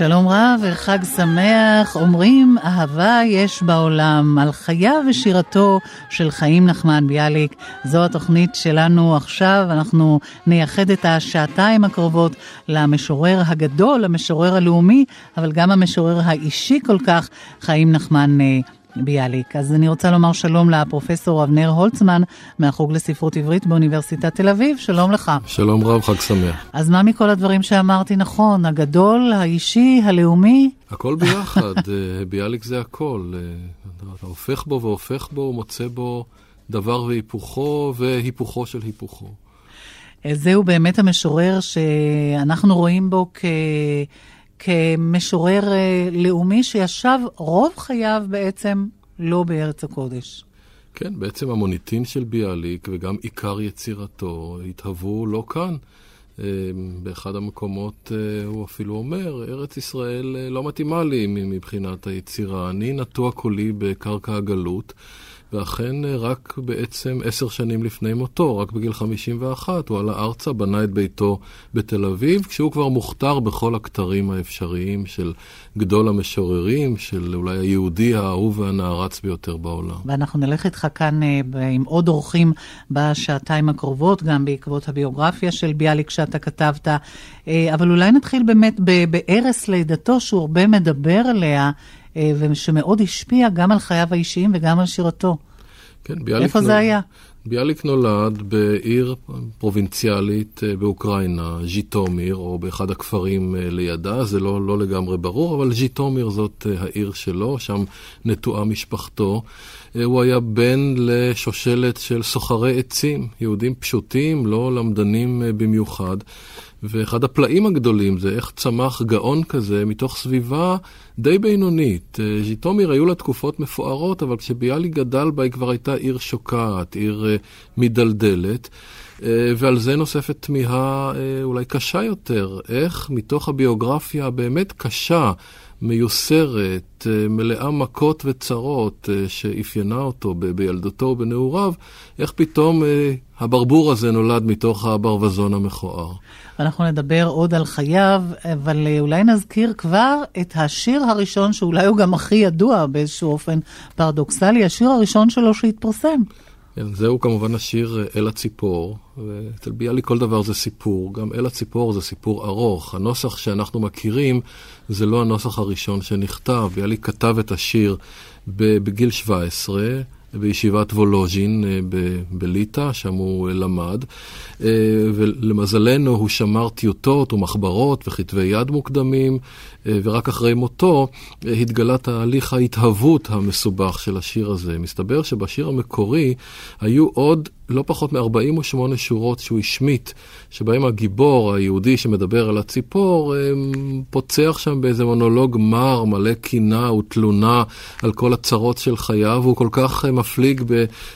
שלום רב וחג שמח, אומרים אהבה יש בעולם, על חייו ושירתו של חיים נחמן ביאליק. זו התוכנית שלנו עכשיו, אנחנו נייחד את השעתיים הקרובות למשורר הגדול, המשורר הלאומי, אבל גם המשורר האישי כל כך, חיים נחמן אה, ביאליק. אז אני רוצה לומר שלום לפרופסור אבנר הולצמן מהחוג לספרות עברית באוניברסיטת תל אביב, שלום לך. שלום רב, חג שמח. אז מה מכל הדברים שאמרתי נכון? הגדול, האישי, הלאומי? הכל ביחד, אה, ביאליק זה הכל. אה, אתה הופך בו והופך בו, מוצא בו דבר והיפוכו, והיפוכו של היפוכו. זהו באמת המשורר שאנחנו רואים בו כ... כמשורר לאומי שישב רוב חייו בעצם לא בארץ הקודש. כן, בעצם המוניטין של ביאליק וגם עיקר יצירתו התהוו לא כאן. באחד המקומות הוא אפילו אומר, ארץ ישראל לא מתאימה לי מבחינת היצירה. אני נטוע קולי בקרקע הגלות. ואכן רק בעצם עשר שנים לפני מותו, רק בגיל 51, הוא עלה ארצה, בנה את ביתו בתל אביב, כשהוא כבר מוכתר בכל הכתרים האפשריים של גדול המשוררים, של אולי היהודי האהוב והנערץ ביותר בעולם. ואנחנו נלך איתך כאן עם עוד אורחים בשעתיים הקרובות, גם בעקבות הביוגרפיה של ביאליק שאתה כתבת, אבל אולי נתחיל באמת בערש לידתו, שהוא הרבה מדבר עליה. ושמאוד השפיע גם על חייו האישיים וגם על שירתו. כן, ביאליק איפה זה היה? ביאליק נולד בעיר פרובינציאלית באוקראינה, ז'יטומיר, או באחד הכפרים לידה, זה לא, לא לגמרי ברור, אבל ז'יטומיר זאת העיר שלו, שם נטועה משפחתו. הוא היה בן לשושלת של סוחרי עצים, יהודים פשוטים, לא למדנים במיוחד. ואחד הפלאים הגדולים זה איך צמח גאון כזה מתוך סביבה די בינונית. ז'יטומיר היו לה תקופות מפוארות, אבל כשביאליק גדל בה היא כבר הייתה עיר שוקעת, עיר מדלדלת. ועל זה נוספת תמיהה אולי קשה יותר, איך מתוך הביוגרפיה הבאמת קשה, מיוסרת, מלאה מכות וצרות שאפיינה אותו בילדותו ובנעוריו, איך פתאום הברבור הזה נולד מתוך הברווזון המכוער. אנחנו נדבר עוד על חייו, אבל אולי נזכיר כבר את השיר הראשון, שאולי הוא גם הכי ידוע באיזשהו אופן פרדוקסלי, השיר הראשון שלו שהתפרסם. כן, זהו כמובן השיר אל הציפור, ואצל ביאליק כל דבר זה סיפור, גם אל הציפור זה סיפור ארוך. הנוסח שאנחנו מכירים זה לא הנוסח הראשון שנכתב, ביאליק כתב את השיר בגיל 17, בישיבת וולוז'ין בליטא, שם הוא למד, ולמזלנו הוא שמר טיוטות ומחברות וכתבי יד מוקדמים, ורק אחרי מותו התגלה תהליך ההתהוות המסובך של השיר הזה. מסתבר שבשיר המקורי היו עוד לא פחות מ-48 שורות שהוא השמיט, שבהם הגיבור היהודי שמדבר על הציפור פוצח שם באיזה מונולוג מר, מלא קינה ותלונה על כל הצרות של חייו, והוא כל כך מפליג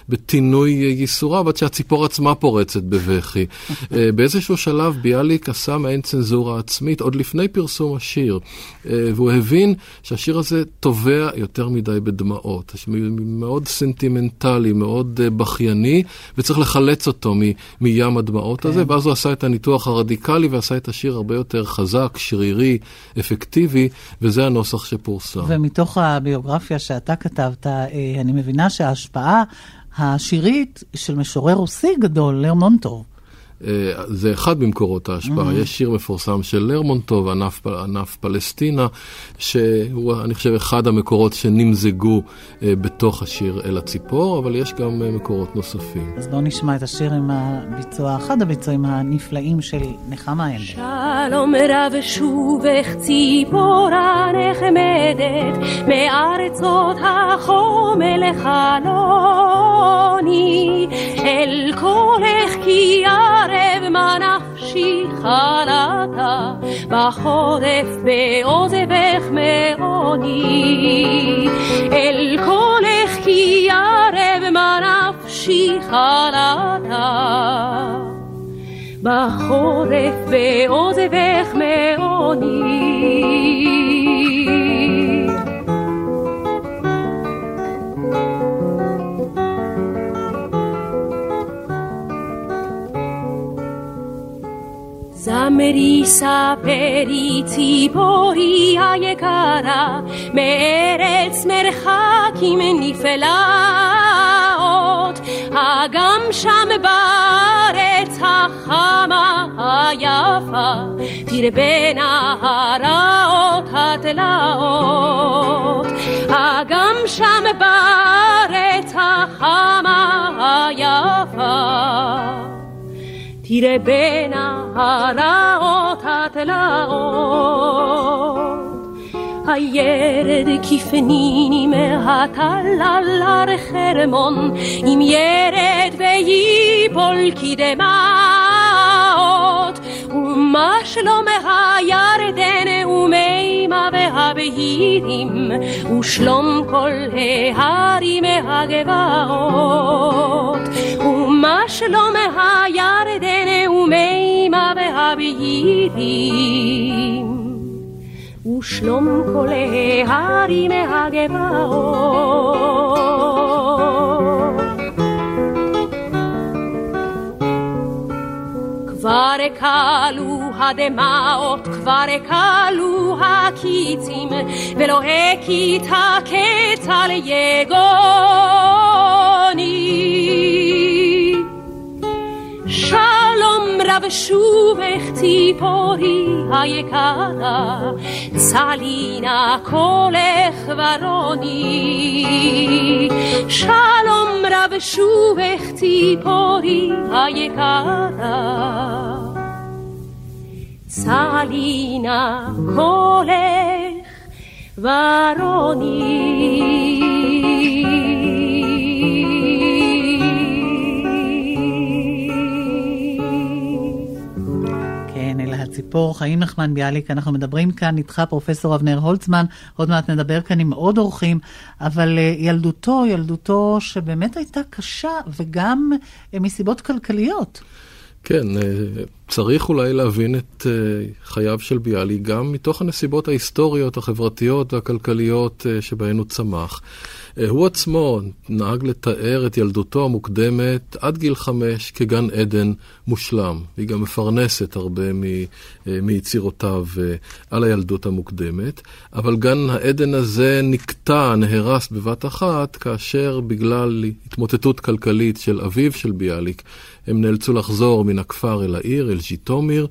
בתינוי ייסוריו, עד שהציפור עצמה פורצת בבכי. באיזשהו שלב ביאליק עשה מעין צנזורה עצמית, עוד לפני פרסום השיר, והוא הבין שהשיר הזה טובע יותר מדי בדמעות, מאוד סנטימנטלי, מאוד בכייני, וצריך לחלץ אותו מים הדמעות כן. הזה, ואז הוא עשה את הניתוח הרדיקלי ועשה את השיר הרבה יותר חזק, שרירי, אפקטיבי, וזה הנוסח שפורסם. ומתוך הביוגרפיה שאתה כתבת, אני מבינה שההשפעה השירית של משורר רוסי גדול, לרמונטוב. זה אחד ממקורות ההשפעה. Mm-hmm. יש שיר מפורסם של לרמונטוב, ענף, ענף פלסטינה, שהוא, אני חושב, אחד המקורות שנמזגו בתוך השיר אל הציפור, אבל יש גם מקורות נוספים. אז בואו נשמע את השיר עם הביצוע, אחד הביצועים הנפלאים של נחמה הנדל. שלום רב שובך ציפורה נחמדת, מארצות החומל חלוני, אל קולך כי חרב מה נפשי חלתה, בחורף בעוזבך מעוני. אל קולך כי ירב מה נפשי חלתה, בחורף בעוזבך מעוני. זמרי ספרי ציפורי היקרה מארץ מרחקים נפלאות אגם שם בארץ החמה היפה תרבנה הרעות התלאות אגם שם בארץ בין הרעות התלאות. הירד כפניני מהטלל הר חרמון, אם ירד ויפול כדמעות. ומה שלום הירדן ומימה והבהירים, ושלום כל ההרים הגבעות. ומה שלום הירדן ומימה והבהירים. ושלום כל ההרים הגבעות. כבר כלו הדמעות, כבר כלו הקיצים, ולא הקיט הקץ על יגוני. שלום רב שובך ציפורי היקרה, צלינה קולך ורוני. שלום רב שובך ציפורי היקרה, צלינה קולך אלה הציפור, חיים נחמן ביאליק, אנחנו מדברים כאן איתך, פרופסור אבנר הולצמן, עוד מעט נדבר כאן עם עוד אורחים, אבל אה, ילדותו, ילדותו שבאמת הייתה קשה, וגם אה, מסיבות כלכליות. כן, אה, צריך אולי להבין את חייו של ביאליק גם מתוך הנסיבות ההיסטוריות, החברתיות והכלכליות שבהן הוא צמח. הוא עצמו נהג לתאר את ילדותו המוקדמת עד גיל חמש כגן עדן מושלם. והיא גם מפרנסת הרבה מ, מיצירותיו על הילדות המוקדמת. אבל גן העדן הזה נקטע, נהרס בבת אחת, כאשר בגלל התמוטטות כלכלית של אביו של ביאליק, הם נאלצו לחזור מן הכפר אל העיר, אל ז'יטומיר,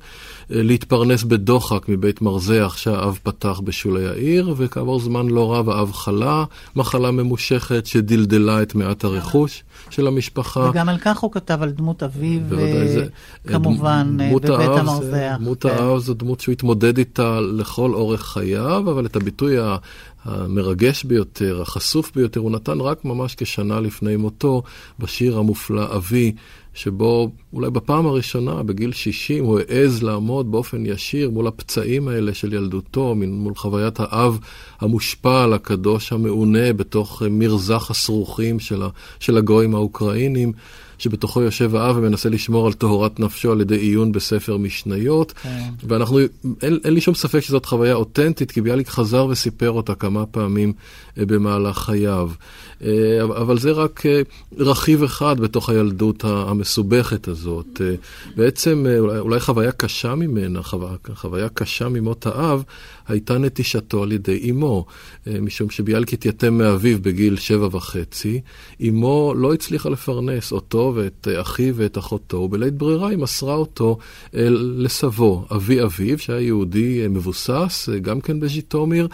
להתפרנס בדוחק מבית מרזח שהאב פתח בשולי העיר, וכעבור זמן לא רב האב חלה, מחלה ממושכת שדלדלה את מעט הרכוש של המשפחה. וגם על כך הוא כתב על דמות אביו, כמובן, בבית המרזח. דמות כן. האב זו דמות שהוא התמודד איתה לכל אורך חייו, אבל את הביטוי המרגש ביותר, החשוף ביותר, הוא נתן רק ממש כשנה לפני מותו, בשיר המופלא אבי. שבו אולי בפעם הראשונה, בגיל 60, הוא העז לעמוד באופן ישיר מול הפצעים האלה של ילדותו, מול חוויית האב המושפל, הקדוש, המעונה, בתוך מרזח הסרוכים של, ה, של הגויים האוקראינים. שבתוכו יושב האב ומנסה לשמור על טהרת נפשו על ידי עיון בספר משניות. כן. ואנחנו, אין, אין לי שום ספק שזאת חוויה אותנטית, כי ביאליק חזר וסיפר אותה כמה פעמים במהלך חייו. אבל זה רק רכיב אחד בתוך הילדות המסובכת הזאת. בעצם אולי, אולי חוויה קשה ממנה, חוויה, חוויה קשה ממות האב, הייתה נטישתו על ידי אמו, משום שביאליק התייתם מאביו בגיל שבע וחצי. אמו לא הצליחה לפרנס אותו ואת אחיו ואת אחותו, ובלית ברירה היא מסרה אותו לסבו, אבי אביו, שהיה יהודי מבוסס, גם כן בז'יטומיר.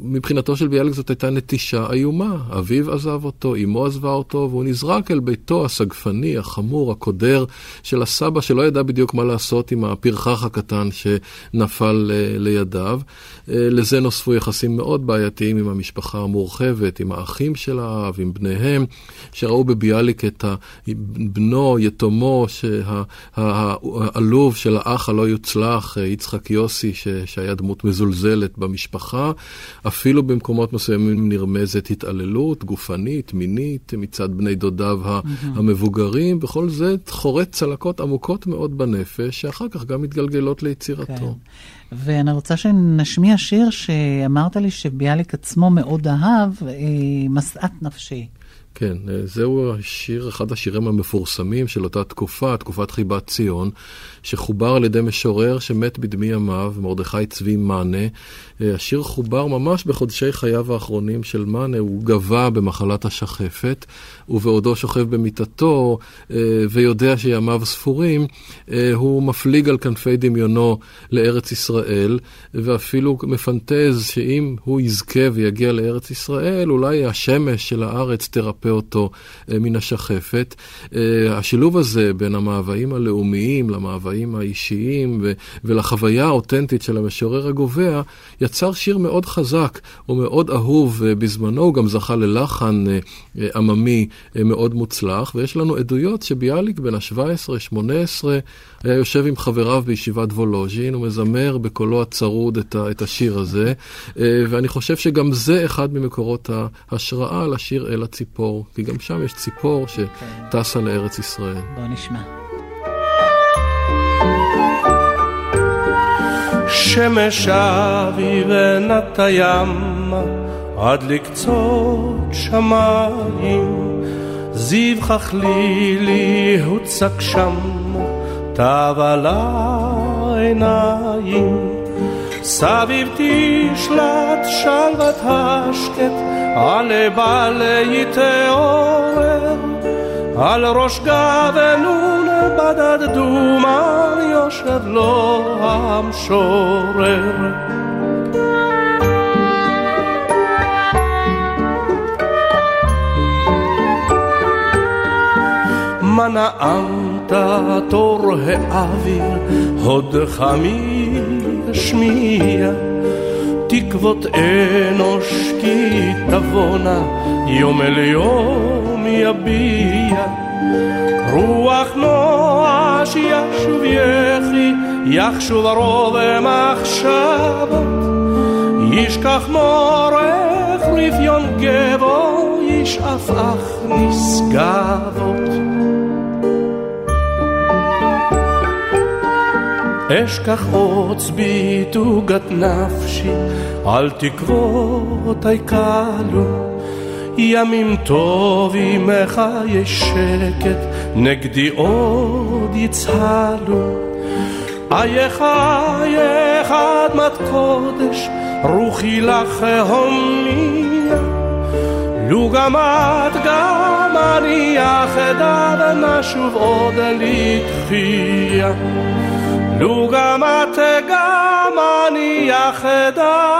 מבחינתו של ביאליק זאת הייתה נטישה איומה. אביו עזב אותו, אמו עזבה אותו, והוא נזרק אל ביתו הסגפני, החמור, הקודר של הסבא, שלא ידע בדיוק מה לעשות עם הפרחח הקטן שנפל לידיו. לזה נוספו יחסים מאוד בעייתיים עם המשפחה המורחבת, עם האחים של האב, עם בניהם, שראו בביאליק את בנו, יתומו, העלוב של האח הלא יוצלח, יצחק יוסי, שהיה דמות מזולזלת במשפחה. אפילו במקומות מסוימים נרמזת התעללות גופנית, מינית, מצד בני דודיו המבוגרים, וכל זה חורט צלקות עמוקות מאוד בנפש, שאחר כך גם מתגלגלות ליצירתו. כן. ואני רוצה שנשמיע שיר שאמרת לי שביאליק עצמו מאוד אהב, אה, משאת נפשי. כן, אה, זהו השיר, אחד השירים המפורסמים של אותה תקופה, תקופת חיבת ציון, שחובר על ידי משורר שמת בדמי ימיו, מרדכי צבי מאנה. אה, השיר חובר ממש בחודשי חייו האחרונים של מאנה, הוא גבה במחלת השחפת, ובעודו שוכב במיטתו אה, ויודע שימיו ספורים, הוא מפליג על כנפי דמיונו לארץ ישראל, ואפילו מפנטז שאם הוא יזכה ויגיע לארץ ישראל, אולי השמש של הארץ תרפא אותו מן השחפת. השילוב הזה בין המאוויים הלאומיים למאוויים האישיים ולחוויה האותנטית של המשורר הגובע, יצר שיר מאוד חזק ומאוד אהוב אה, בזמנו, הוא גם זכה ללחן אה, אה, עממי מאוד מוצלח, ויש לנו עדויות שביאליק בן ה-17-18 היה יושב עם חבריו בישיבת וולוז'ין, הוא מזמר בקולו הצרוד את, את השיר הזה, ואני חושב שגם זה אחד ממקורות ההשראה לשיר אל הציפור, כי גם שם יש ציפור שטסה לארץ ישראל. בוא נשמע. שמש אביב נת הים עד לקצות שמיים זיו חכלילי הוצק שם תו על העיניים סביב תשלט שלוות השקט על בעל יתעורר על ראש גבנו בדד דומם יושב לו המשורר. מה נעמת תור האוויר, הודך משמיע, תקוות אנוש כי תבואנה, יום אל יום יביע. רוח נואש ישוב יחי, יחשוב הרוב מחשבות, ישכח מורך רפיון גבו, ישאף אך נשגבות. אשכח עוצבי תוגת נפשי, על תקוותיי כלו. ימים טובים חיי שקט, נגדי עוד יצהלו. אייך אייך אדמת קודש, רוחי לך הומיה. לו גם את גם אני יחדה ונשוב עוד לתחייה. לו גם את גם אני יחדה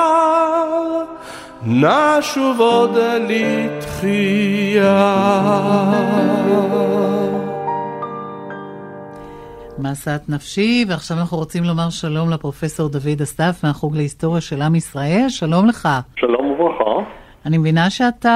נשוב עוד לתחייה. מסעת נפשי, ועכשיו אנחנו רוצים לומר שלום לפרופסור דוד אסף מהחוג להיסטוריה של עם ישראל, שלום לך. שלום וברכה. אני מבינה שאתה,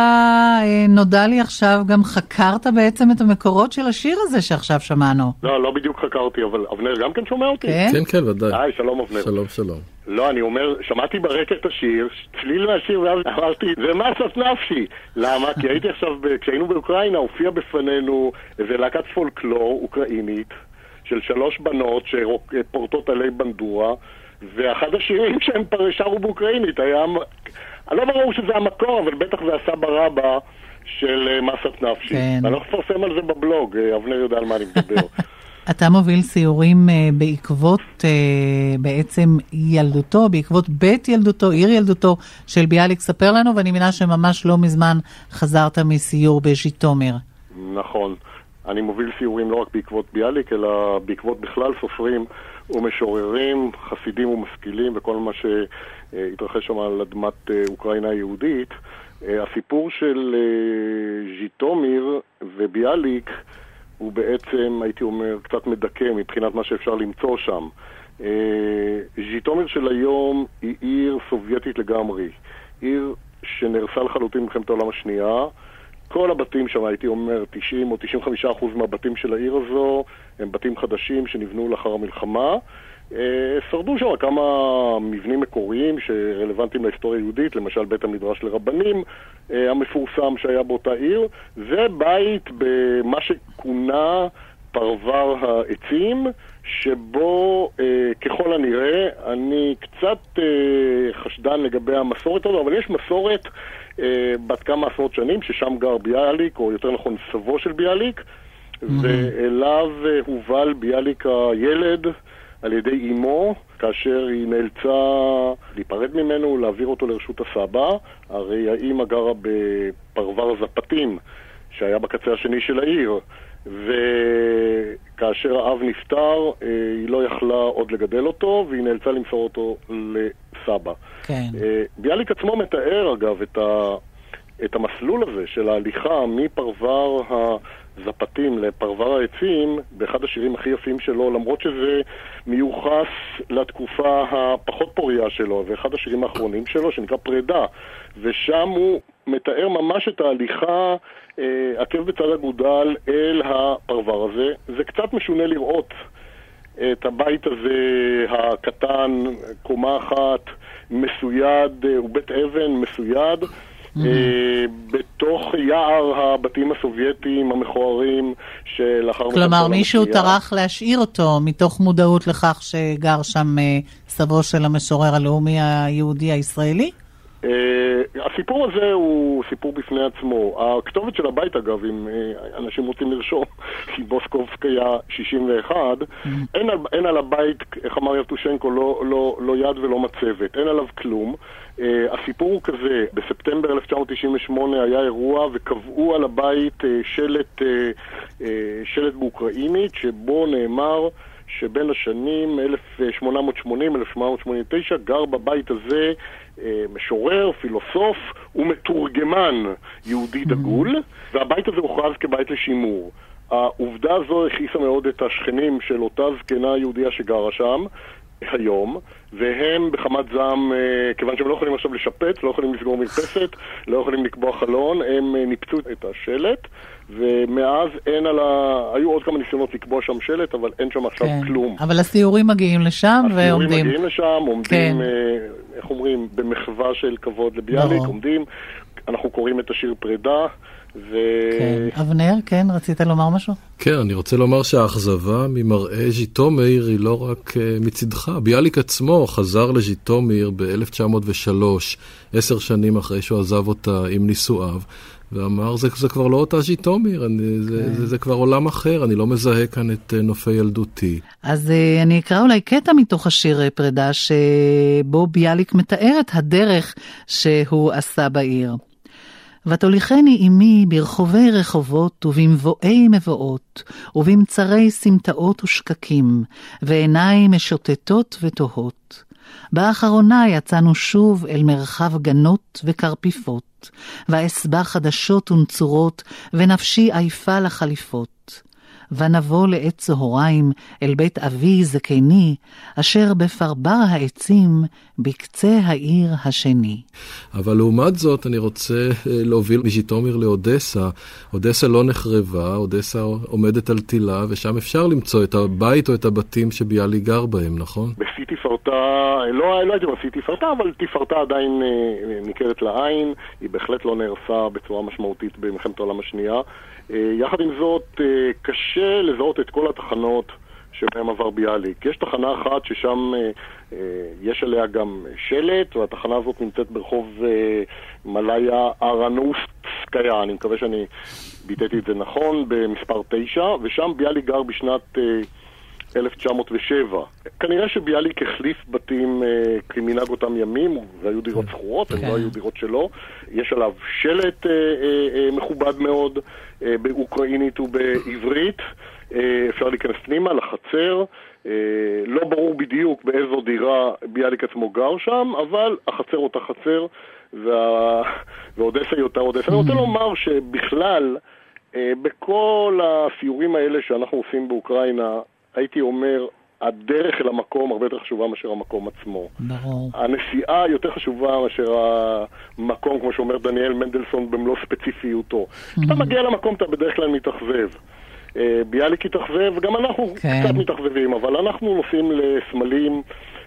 אה, נודע לי עכשיו, גם חקרת בעצם את המקורות של השיר הזה שעכשיו שמענו. לא, לא בדיוק חקרתי, אבל אבנר גם כן שומע אותי? כן? כן, כן, ודאי. היי, שלום אבנר. שלום, שלום. לא, אני אומר, שמעתי ברקע את השיר, צליל מהשיר, ואז אמרתי, זה מסת נפשי. למה? כי הייתי עכשיו, כשהיינו באוקראינה, הופיע בפנינו איזה להקת פולקלור אוקראינית, של שלוש בנות שפורטות עלי בנדורה, ואחד השירים שהם שרו באוקראינית היה... לא ברור שזה המקור, אבל בטח זה הסבא רבא של אה, מסת נפשי. כן. אני לא מפרסם על זה בבלוג, אה, אבנר יודע על מה אני מדבר. אתה מוביל סיורים uh, בעקבות בעצם ילדותו, בעקבות בית ילדותו, עיר ילדותו של ביאליק. ספר לנו, ואני מבינה שממש לא מזמן חזרת מסיור בז'יטומיר. נכון. אני מוביל סיורים לא רק בעקבות ביאליק, אלא בעקבות בכלל סופרים ומשוררים, חסידים ומשכילים וכל מה שהתרחש שם על אדמת אה, אוקראינה היהודית. הסיפור של ז'יטומיר וביאליק הוא בעצם, הייתי אומר, קצת מדכא מבחינת מה שאפשר למצוא שם. ז'יטומיר של היום היא עיר סובייטית לגמרי. עיר שנהרסה לחלוטין במלחמת העולם השנייה. כל הבתים שם, הייתי אומר, 90 או 95 אחוז מהבתים של העיר הזו הם בתים חדשים שנבנו לאחר המלחמה. אה, שרדו שם כמה מבנים מקוריים שרלוונטיים להיסטוריה היהודית, למשל בית המדרש לרבנים אה, המפורסם שהיה באותה עיר. זה בית במה שכונה פרבר העצים, שבו אה, ככל הנראה, אני קצת חשדן לגבי המסורת הזו, אבל יש מסורת בת כמה עשרות שנים, ששם גר ביאליק, או יותר נכון סבו של ביאליק, mm-hmm. ואליו אה, הובל ביאליק הילד על ידי אמו, כאשר היא נאלצה להיפרד ממנו, להעביר אותו לרשות הסבא. הרי האימא גרה בפרבר זפתים, שהיה בקצה השני של העיר. וכאשר האב נפטר, אה, היא לא יכלה עוד לגדל אותו, והיא נאלצה למסור אותו לסבא. כן. אה, ביאליק עצמו מתאר, אגב, את, ה, את המסלול הזה של ההליכה מפרבר הזפתים לפרבר העצים, באחד השירים הכי יפים שלו, למרות שזה מיוחס לתקופה הפחות פוריה שלו, ואחד השירים האחרונים שלו, שנקרא פרידה, ושם הוא מתאר ממש את ההליכה אה, עקב בצד אגודל אל הפרבר הזה. זה קצת משונה לראות את הבית הזה הקטן, קומה אחת, מסויד, אה, הוא בית אבן מסויד. Mm-hmm. בתוך יער הבתים הסובייטיים המכוערים שלאחר. כלומר, מישהו טרח להשאיר אותו מתוך מודעות לכך שגר שם סבו של המשורר הלאומי היהודי הישראלי? Uh, הסיפור הזה הוא סיפור בפני עצמו. הכתובת של הבית, אגב, אם uh, אנשים רוצים לרשום, היא בוסקובסקיה 61, mm-hmm. אין, על, אין על הבית, איך אמר יבטושנקו, לא, לא, לא יד ולא מצבת, אין עליו כלום. Uh, הסיפור הוא כזה, בספטמבר 1998 היה אירוע וקבעו על הבית uh, שלט, uh, uh, שלט באוקראינית שבו נאמר שבין השנים 1880-1889 גר בבית הזה אה, משורר, פילוסוף ומתורגמן יהודי דגול, והבית הזה הוכרז כבית לשימור. העובדה הזו הכעיסה מאוד את השכנים של אותה זקנה יהודייה שגרה שם היום, והם בחמת זעם, אה, כיוון שהם לא יכולים עכשיו לשפץ, לא יכולים לסגור מרפסת, לא יכולים לקבוע חלון, הם אה, ניפצו את השלט, ומאז אין על ה... היו עוד כמה ניסיונות לקבוע שם שלט, אבל אין שם עכשיו כן. כלום. אבל הסיורים מגיעים לשם ועומדים. הסיורים מגיעים לשם, עומדים, כן. אה, איך אומרים, במחווה של כבוד לביאליק, לא. עומדים. אנחנו קוראים את השיר פרידה. ו... כן. אבנר, כן, רצית לומר משהו? כן, אני רוצה לומר שהאכזבה ממראה ז'יטומיר היא לא רק uh, מצדך. ביאליק עצמו חזר לז'יטומיר ב-1903, עשר שנים אחרי שהוא עזב אותה עם נישואיו, ואמר, זה, זה כבר לא אותה ז'יטומיר, אני, זה, כן. זה, זה כבר עולם אחר, אני לא מזהה כאן את uh, נופי ילדותי. אז uh, אני אקרא אולי קטע מתוך השיר פרידה, שבו ביאליק מתאר את הדרך שהוא עשה בעיר. ותוליכני עמי ברחובי רחובות ובמבואי מבואות, ובמצרי סמטאות ושקקים, ועיניי משוטטות ותוהות. באחרונה יצאנו שוב אל מרחב גנות וקרפיפות, ואסבע חדשות ונצורות, ונפשי עייפה לחליפות. ונבוא לעת צהריים אל בית אבי זקני, אשר בפרבר העצים בקצה העיר השני. אבל לעומת זאת, אני רוצה אה, להוביל מז'יטומיר לאודסה. אודסה לא נחרבה, אודסה עומדת על טילה, ושם אפשר למצוא את הבית או את הבתים שביאלי גר בהם, נכון? בשיא תפארתה, לא, לא הייתי בשיא תפארתה, אבל תפארתה עדיין אה, ניכרת לעין, היא בהחלט לא נהרסה בצורה משמעותית במלחמת העולם השנייה. אה, יחד עם זאת, אה, קשה לזהות את כל התחנות שבהן עבר ביאליק. יש תחנה אחת ששם אה, יש עליה גם שלט, והתחנה הזאת נמצאת ברחוב מלאיה ארנוסקיה, אני מקווה שאני ביטאתי את זה נכון, במספר 9, ושם ביאליק גר בשנת 1907. כנראה שביאליק החליף בתים אה, כמנהג אותם ימים, והיו דירות שכורות, הן לא כן. היו דירות שלו. יש עליו שלט אה, אה, מכובד מאוד באוקראינית ובעברית. אפשר להיכנס פנימה לחצר. לא ברור בדיוק באיזו דירה ביאליק עצמו גר שם, אבל החצר אותה חצר וה... ואודסה היא אותה אודסה. אני רוצה mm. לומר שבכלל, בכל הסיורים האלה שאנחנו עושים באוקראינה, הייתי אומר, הדרך אל המקום הרבה יותר חשובה מאשר המקום עצמו. ברור. הנסיעה יותר חשובה מאשר המקום, כמו שאומר דניאל מנדלסון במלוא ספציפיותו. כשאתה מגיע למקום אתה בדרך כלל מתאכזב. אה, ביאליק התאכזב, גם אנחנו כן. קצת מתאכזבים, אבל אנחנו נוסעים לסמלים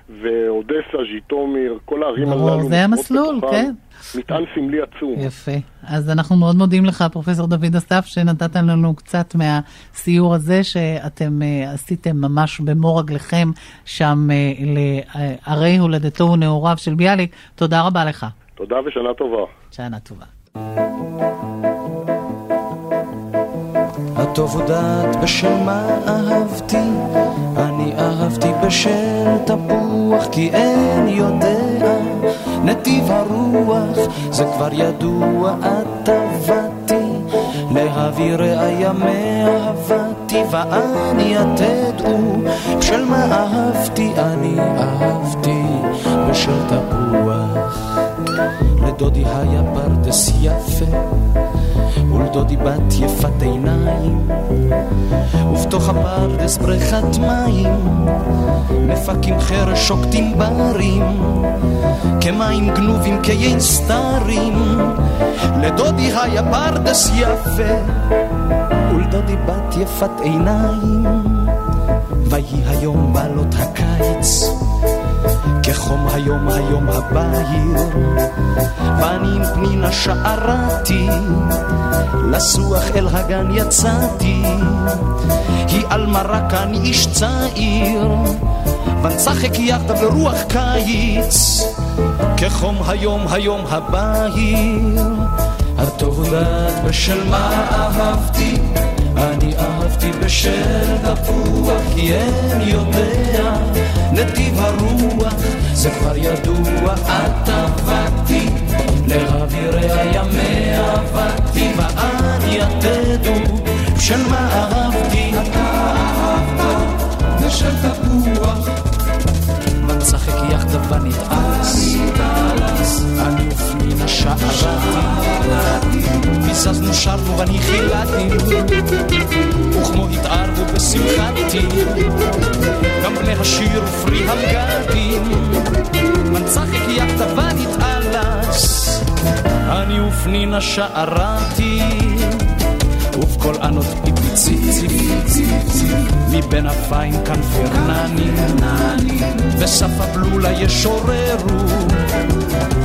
ואודסה, ז'יטומיר, כל הערים ברור, הללו. זה נמצאות המסלול, כן. מטען סמלי עצום. יפה. אז אנחנו מאוד מודים לך, פרופסור דוד אסף, שנתת לנו קצת מהסיור הזה שאתם uh, עשיתם ממש במו רגליכם שם uh, לערי הולדתו ונעוריו של ביאליק. תודה רבה לך. תודה ושנה טובה. שנה טובה. הטוב הודעת בשל מה אהבתי, אני אהבתי בשל תפוח, כי אין יודע. נתיב הרוח, זה כבר ידוע, את עבדתי, להעבירי ימי אהבתי, ואני תדעו, בשל מה אהבתי, אני אהבתי בשל תפוח. לדודי היה פרדס יפה ולדודי בת יפת עיניים ובתוך הפרדס בריכת מים מפקים חרש שוקטים ברים כמים גנובים כיין סתרים. לדודי היה פרדס יפה ולדודי בת יפת עיניים ויהי היום בעלות הקיץ כחום היום היום הבהיר. ואני עם פנינה שערתי לסוח אל הגן יצאתי. היא על מרק אני איש צעיר ונצחק יחדיו לרוח קיץ. כחום היום היום הבהיר. הטוב יודעת בשל מה אהבתי? אני אהבתי בשל תפוח, כי אין יודע נתיב הרוח, זה כבר ידוע, את עבדתי, לאווירי ימי עבדתי, ואני תדעו, של מה אהבתי, אתה אהבת, בשל תפוח. ונצחק יחדיו ונתעלס, אני ופנינה שערתי, ביססנו שרנו ואני חילדתי, וכמו התערבו בשמחתי, גם בני השיר ופרי המגדים, ונצחק יחדיו ונתעלס, אני ופנינה שערתי, ובכל ענות פיפי מבין אפיים כנפרנני וסף הבלולה ישוררו.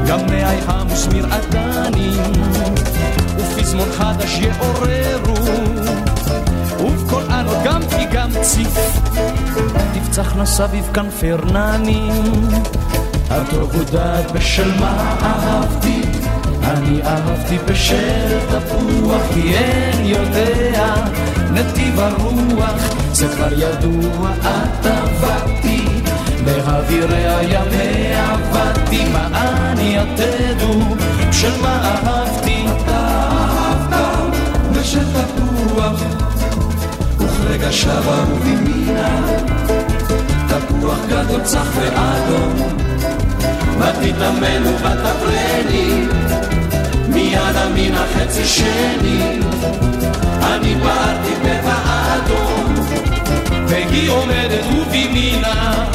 גם מאי המוסמיר עדנים ופזמון חדש יעוררו. ובכל ענות גם פי גם ציף. תפצחנה סביב כנפרננים הטוב הודעת בשל מה אהבתי אני אהבתי בשל תפוח, כי אין יודע. נתיב הרוח, זה כבר ידוע, את עבדתי, באווירי ימי עבדתי, מה אני תדעו, של מה אהבתי, אתה אהבת בשל תפוח, וכרגע שבה ובימינה, תפוח גדול צח ואדום, ותתאמן ותפרני מיד המין החצי שני, אני בערתי בבאדום, והיא עומדת ובימינה,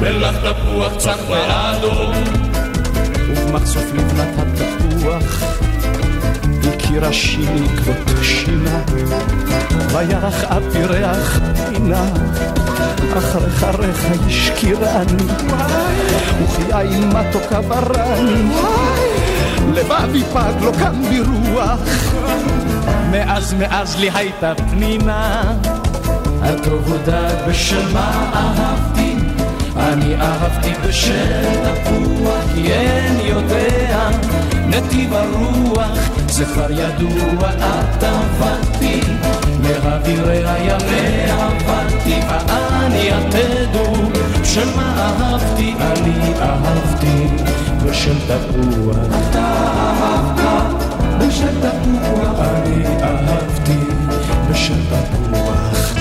בלח תפוח צח ואדום. ובמחשוף לבנת התפוח, שיני כבוד שינה, וירח אפי ריח פינה, אחרי חריך השקירני, וכי עין מתוקה ברני. לבבי פג לא קם ברוח מאז מאז לי הייתה פנינה. הטוב הודעת בשל מה אהבתי אני אהבתי בשל תפוח כי אין יודע נתיב הרוח זה כבר ידוע את עבדתי לאווירי הימי עבדתי ואני תדעו של מה אהבתי אני אהבתי בשל תפוח. אתה אהבת בשל תפוח. אני אהבתי בשל תפוח.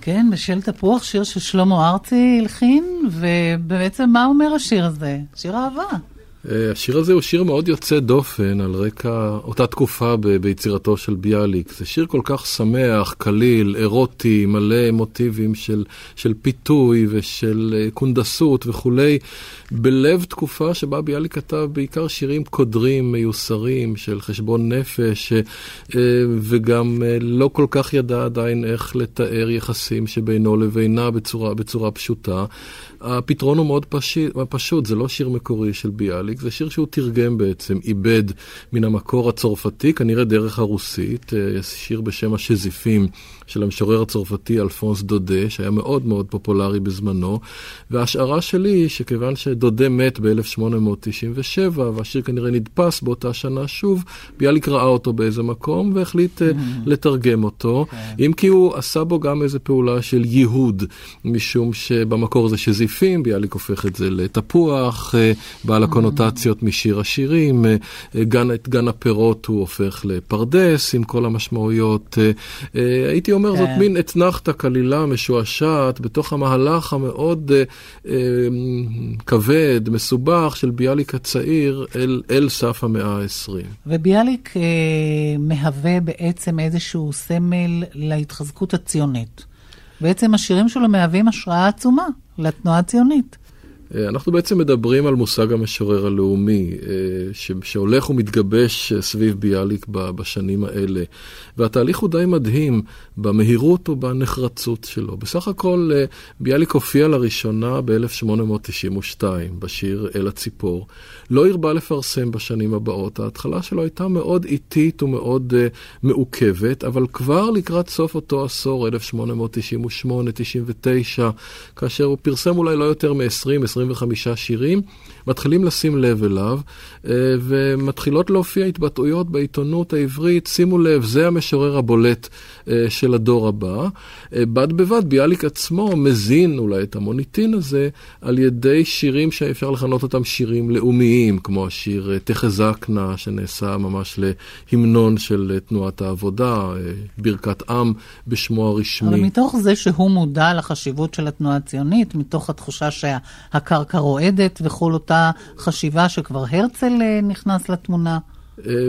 כן, בשל תפוח, שיר ששלמה ארצי הלחין, ובעצם מה אומר השיר הזה? שיר אהבה. אה, השיר הזה הוא שיר מאוד יוצא דופן על רקע אותה תקופה ב- ביצירתו של ביאליק. זה שיר כל כך שמח, קליל, אירוטי, מלא מוטיבים של, של פיתוי ושל אה, קונדסות וכולי, בלב תקופה שבה ביאליק כתב בעיקר שירים קודרים, מיוסרים, של חשבון נפש, אה, וגם לא כל כך ידע עדיין איך לתאר יחסים שבינו לבינה בצורה, בצורה פשוטה. הפתרון הוא מאוד פשוט, פשוט, זה לא שיר מקורי של ביאליק, זה שיר שהוא תרגם בעצם, איבד מן המקור הצרפתי, כנראה דרך הרוסית, אה, שיר בשם השזיפים של המשורר הצרפתי אלפונס דודה, שהיה מאוד מאוד פופולרי בזמנו, וההשערה שלי היא שכיוון שדודה מת ב-1897, והשיר כנראה נדפס באותה שנה שוב, ביאליק ראה אותו באיזה מקום והחליט mm-hmm. לתרגם אותו, okay. כן. אם כי הוא עשה בו גם איזו פעולה של ייהוד, משום שבמקור זה שזיפים. ביאליק הופך את זה לתפוח, אה, בעל הקונוטציות משיר השירים, אה, גן, את גן הפירות הוא הופך לפרדס עם כל המשמעויות. אה, הייתי אומר, כן. זאת מין אתנחתא קלילה, משועשעת, בתוך המהלך המאוד כבד, מסובך של ביאליק הצעיר אל, אל סף המאה ה-20. וביאליק אה, מהווה בעצם איזשהו סמל להתחזקות הציונית. בעצם השירים שלו מהווים השראה עצומה לתנועה הציונית. אה, אנחנו בעצם מדברים על מושג המשורר הלאומי, אה, שהולך ומתגבש אה, סביב ביאליק בשנים האלה. והתהליך הוא די מדהים במהירות ובנחרצות שלו. בסך הכל ביאליק הופיע לראשונה ב-1892 בשיר אל הציפור. לא הרבה לפרסם בשנים הבאות. ההתחלה שלו הייתה מאוד איטית ומאוד מעוכבת, אבל כבר לקראת סוף אותו עשור, 1898-99, כאשר הוא פרסם אולי לא יותר מ-20, 25 שירים, מתחילים לשים לב אליו, אה, ומתחילות להופיע התבטאויות בעיתונות העברית, שימו לב, זה המשורר הבולט אה, של הדור הבא. אה, בד בבד, ביאליק עצמו מזין אולי את המוניטין הזה על ידי שירים שאפשר לכנות אותם שירים לאומיים, כמו השיר תחזקנה, שנעשה ממש להמנון של תנועת העבודה, ברכת עם בשמו הרשמי. אבל מתוך זה שהוא מודע לחשיבות של התנועה הציונית, מתוך התחושה שהקרקע רועדת וכל אותה חשיבה שכבר הרצל נכנס לתמונה.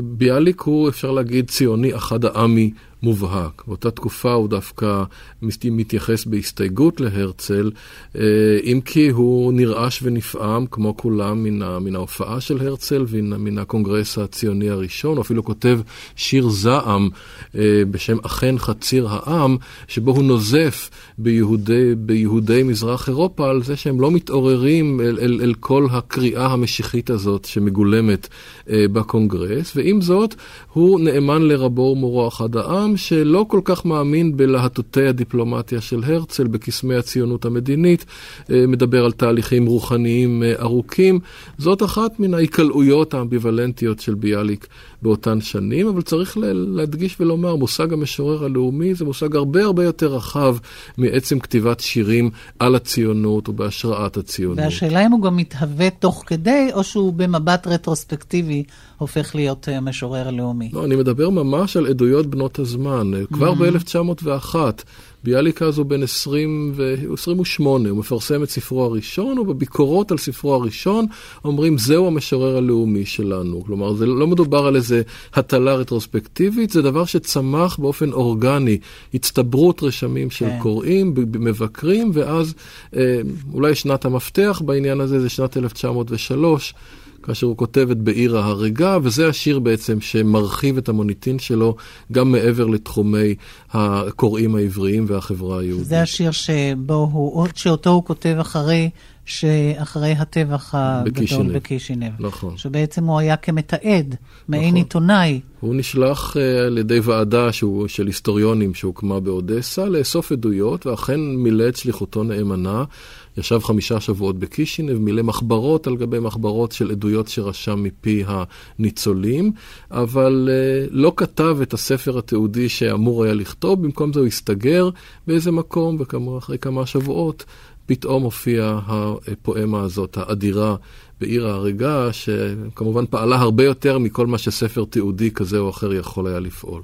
ביאליק הוא, אפשר להגיד, ציוני אחד העמי מובהק. באותה תקופה הוא דווקא מתייחס בהסתייגות להרצל, אה, אם כי הוא נרעש ונפעם, כמו כולם, מן, מן ההופעה של הרצל ומן הקונגרס הציוני הראשון. הוא אפילו כותב שיר זעם אה, בשם אכן חציר העם, שבו הוא נוזף ביהודי, ביהודי מזרח אירופה על זה שהם לא מתעוררים אל, אל, אל כל הקריאה המשיחית הזאת שמגולמת אה, בקונגרס, ועם זאת, הוא נאמן לרבו ומורו אחד העם. אדם שלא כל כך מאמין בלהטוטי הדיפלומטיה של הרצל, בקסמי הציונות המדינית, אה, מדבר על תהליכים רוחניים אה, ארוכים. זאת אחת מן ההיקלעויות האמביוולנטיות של ביאליק באותן שנים, אבל צריך להדגיש ולומר, מושג המשורר הלאומי זה מושג הרבה הרבה יותר רחב מעצם כתיבת שירים על הציונות ובהשראת הציונות. והשאלה אם הוא גם מתהווה תוך כדי, או שהוא במבט רטרוספקטיבי הופך להיות המשורר הלאומי. לא, אני מדבר ממש על עדויות בנות הזמן. כבר mm-hmm. ב-1901 ביאליק אז הוא בן 20 ו... 28, הוא מפרסם את ספרו הראשון, ובביקורות על ספרו הראשון אומרים, זהו המשורר הלאומי שלנו. כלומר, זה לא מדובר על איזה הטלה רטרוספקטיבית, זה דבר שצמח באופן אורגני, הצטברות רשמים של כן. קוראים, מבקרים, ואז אה, אולי שנת המפתח בעניין הזה זה שנת 1903. כאשר הוא כותב את בעיר ההרגה, וזה השיר בעצם שמרחיב את המוניטין שלו גם מעבר לתחומי הקוראים העבריים והחברה היהודית. זה השיר שבו הוא, שאותו הוא כותב אחרי, שאחרי הטבח הגדול בקישינב. נכון. שבעצם הוא היה כמתעד, מעין נכון. עיתונאי. הוא נשלח uh, על ידי ועדה שהוא, של היסטוריונים שהוקמה באודסה לאסוף עדויות, ואכן מילא את שליחותו נאמנה. ישב חמישה שבועות בקישינב, מילא מחברות על גבי מחברות של עדויות שרשם מפי הניצולים, אבל uh, לא כתב את הספר התיעודי שאמור היה לכתוב, במקום זה הוא הסתגר באיזה מקום, ואחרי כמה שבועות פתאום הופיעה הפואמה הזאת, האדירה, בעיר ההריגה, שכמובן פעלה הרבה יותר מכל מה שספר תיעודי כזה או אחר יכול היה לפעול.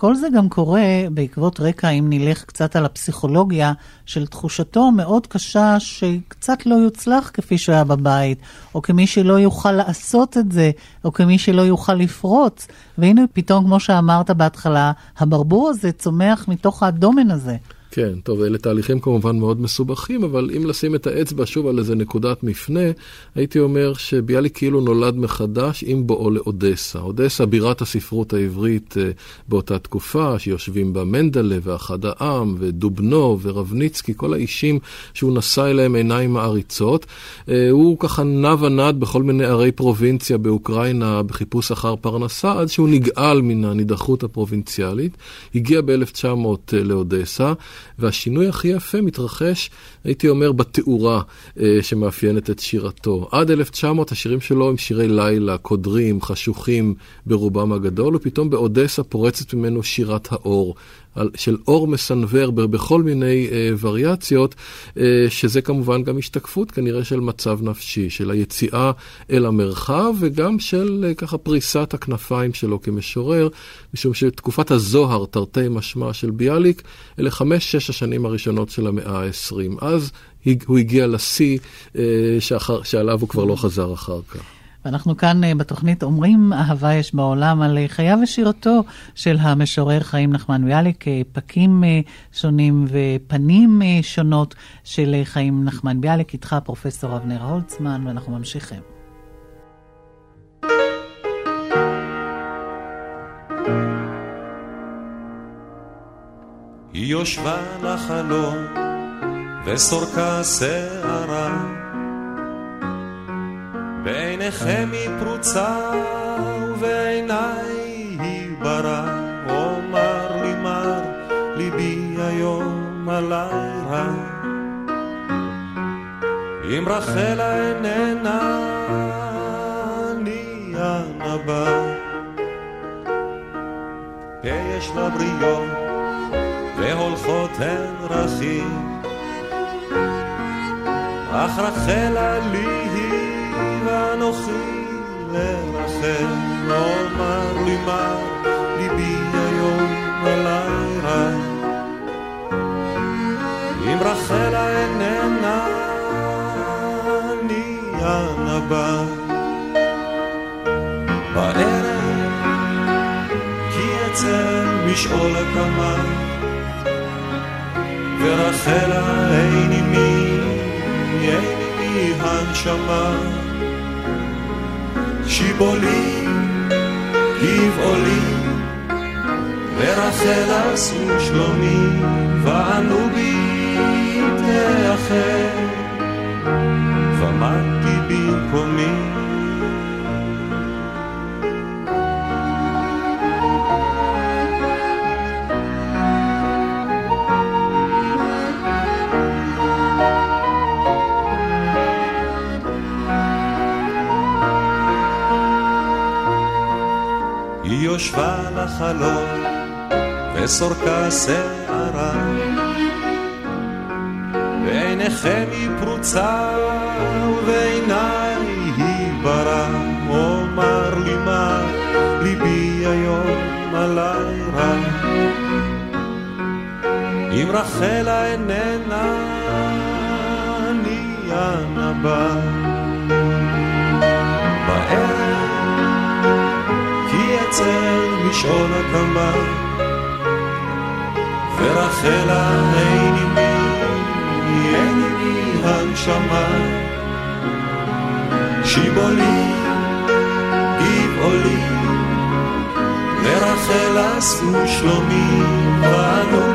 כל זה גם קורה בעקבות רקע, אם נלך קצת על הפסיכולוגיה, של תחושתו המאוד קשה שקצת לא יוצלח כפי שהוא היה בבית, או כמי שלא יוכל לעשות את זה, או כמי שלא יוכל לפרוץ. והנה פתאום, כמו שאמרת בהתחלה, הברבור הזה צומח מתוך הדומן הזה. כן, טוב, אלה תהליכים כמובן מאוד מסובכים, אבל אם לשים את האצבע שוב על איזה נקודת מפנה, הייתי אומר שביאליק כאילו נולד מחדש עם בואו לאודסה. אודסה, בירת הספרות העברית אה, באותה תקופה, שיושבים בה מנדלה ואחד העם, ודובנו ורבניצקי, כל האישים שהוא נשא אליהם עיניים מעריצות. אה, הוא ככה נע ונד בכל מיני ערי פרובינציה באוקראינה בחיפוש אחר פרנסה, עד שהוא נגאל מן הנידחות הפרובינציאלית. הגיע ב-1900 אה, לאודסה. והשינוי הכי יפה מתרחש, הייתי אומר, בתאורה אה, שמאפיינת את שירתו. עד 1900 השירים שלו הם שירי לילה, קודרים, חשוכים ברובם הגדול, ופתאום באודסה פורצת ממנו שירת האור. של אור מסנוור בכל מיני אה, וריאציות, אה, שזה כמובן גם השתקפות כנראה של מצב נפשי, של היציאה אל המרחב וגם של אה, ככה פריסת הכנפיים שלו כמשורר, משום שתקופת הזוהר, תרתי משמע של ביאליק, אלה חמש-שש השנים הראשונות של המאה ה-20. אז הוא הגיע לשיא אה, שעליו הוא כבר לא חזר אחר כך. ואנחנו כאן אה, בתוכנית אומרים אהבה יש בעולם על אה, חייו ושירתו של המשורר חיים נחמן ביאליק, אה, פקים שונים ופנים שונות של חיים נחמן ביאליק, איתך פרופסור אבנר הולצמן, ואנחנו ממשיכים. היא יושבה לחלום וסורקה שערה בעיניכם היא פרוצה ובעיניי היא ברא. אומר לי מר, ליבי היום עלי רע. אם רחלה איננה, אני הנבא. יש לה בריות והולכות הן רכיב, אך רחלה לי ואנוכי לרחם, אומר לי מה ליבי היום עלי. אם רחלה איננה, אני הנבא. בערב משעול הקמה, ורחלה אין עימי, אין עימי הנשמה. שיבולי, גבעולי, ורחל עשו שלומי, וענו בי תאחר, ומדתי במקומי. יושבה לחלום וסורקה שערה. בעיניכם היא פרוצה ובעיניי היא ברא אומר לי מה ליבי היום עלי רע. אם רחלה איננה אני הנבא אצל משעול הקמה ורחלה אין עימי, אין עימי הנשמה. שיבולי, גבעולי ורחל עשו שלומי ואנו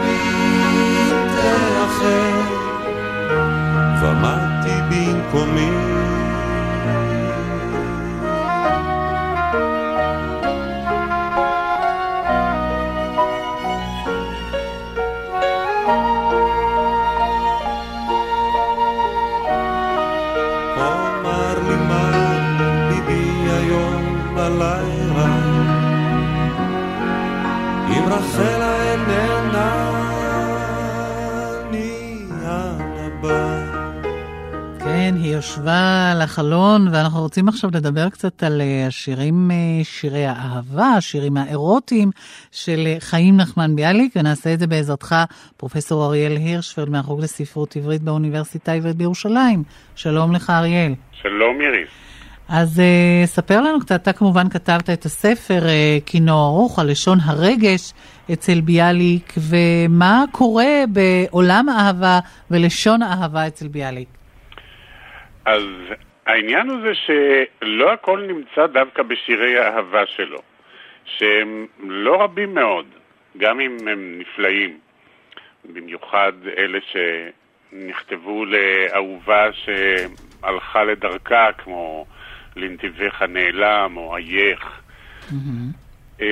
ישבה לחלון, ואנחנו רוצים עכשיו לדבר קצת על אה, השירים, אה, שירי האהבה, השירים האירוטיים של אה, חיים נחמן ביאליק, ונעשה את זה בעזרתך, פרופסור אריאל הירשפלד מהחוג לספרות עברית באוניברסיטה העברית בירושלים. שלום לך, אריאל. שלום, איריס. אז uh, ספר לנו קצת, אתה כמובן כתבת את הספר uh, כינו ארוך על לשון הרגש אצל ביאליק, ומה קורה בעולם האהבה ולשון האהבה אצל ביאליק? אז העניין הוא זה שלא הכל נמצא דווקא בשירי האהבה שלו, שהם לא רבים מאוד, גם אם הם נפלאים, במיוחד אלה שנכתבו לאהובה שהלכה לדרכה, כמו לנתיבך נעלם או אייך. Mm-hmm.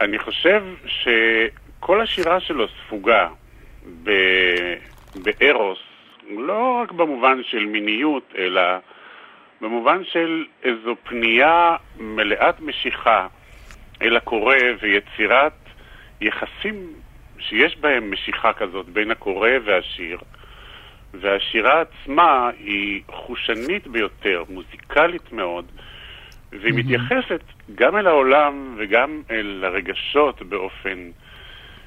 אני חושב שכל השירה שלו ספוגה בארוס, לא רק במובן של מיניות, אלא במובן של איזו פנייה מלאת משיכה אל הקורא ויצירת יחסים שיש בהם משיכה כזאת בין הקורא והשיר. והשירה עצמה היא חושנית ביותר, מוזיקלית מאוד, והיא mm-hmm. מתייחסת גם אל העולם וגם אל הרגשות באופן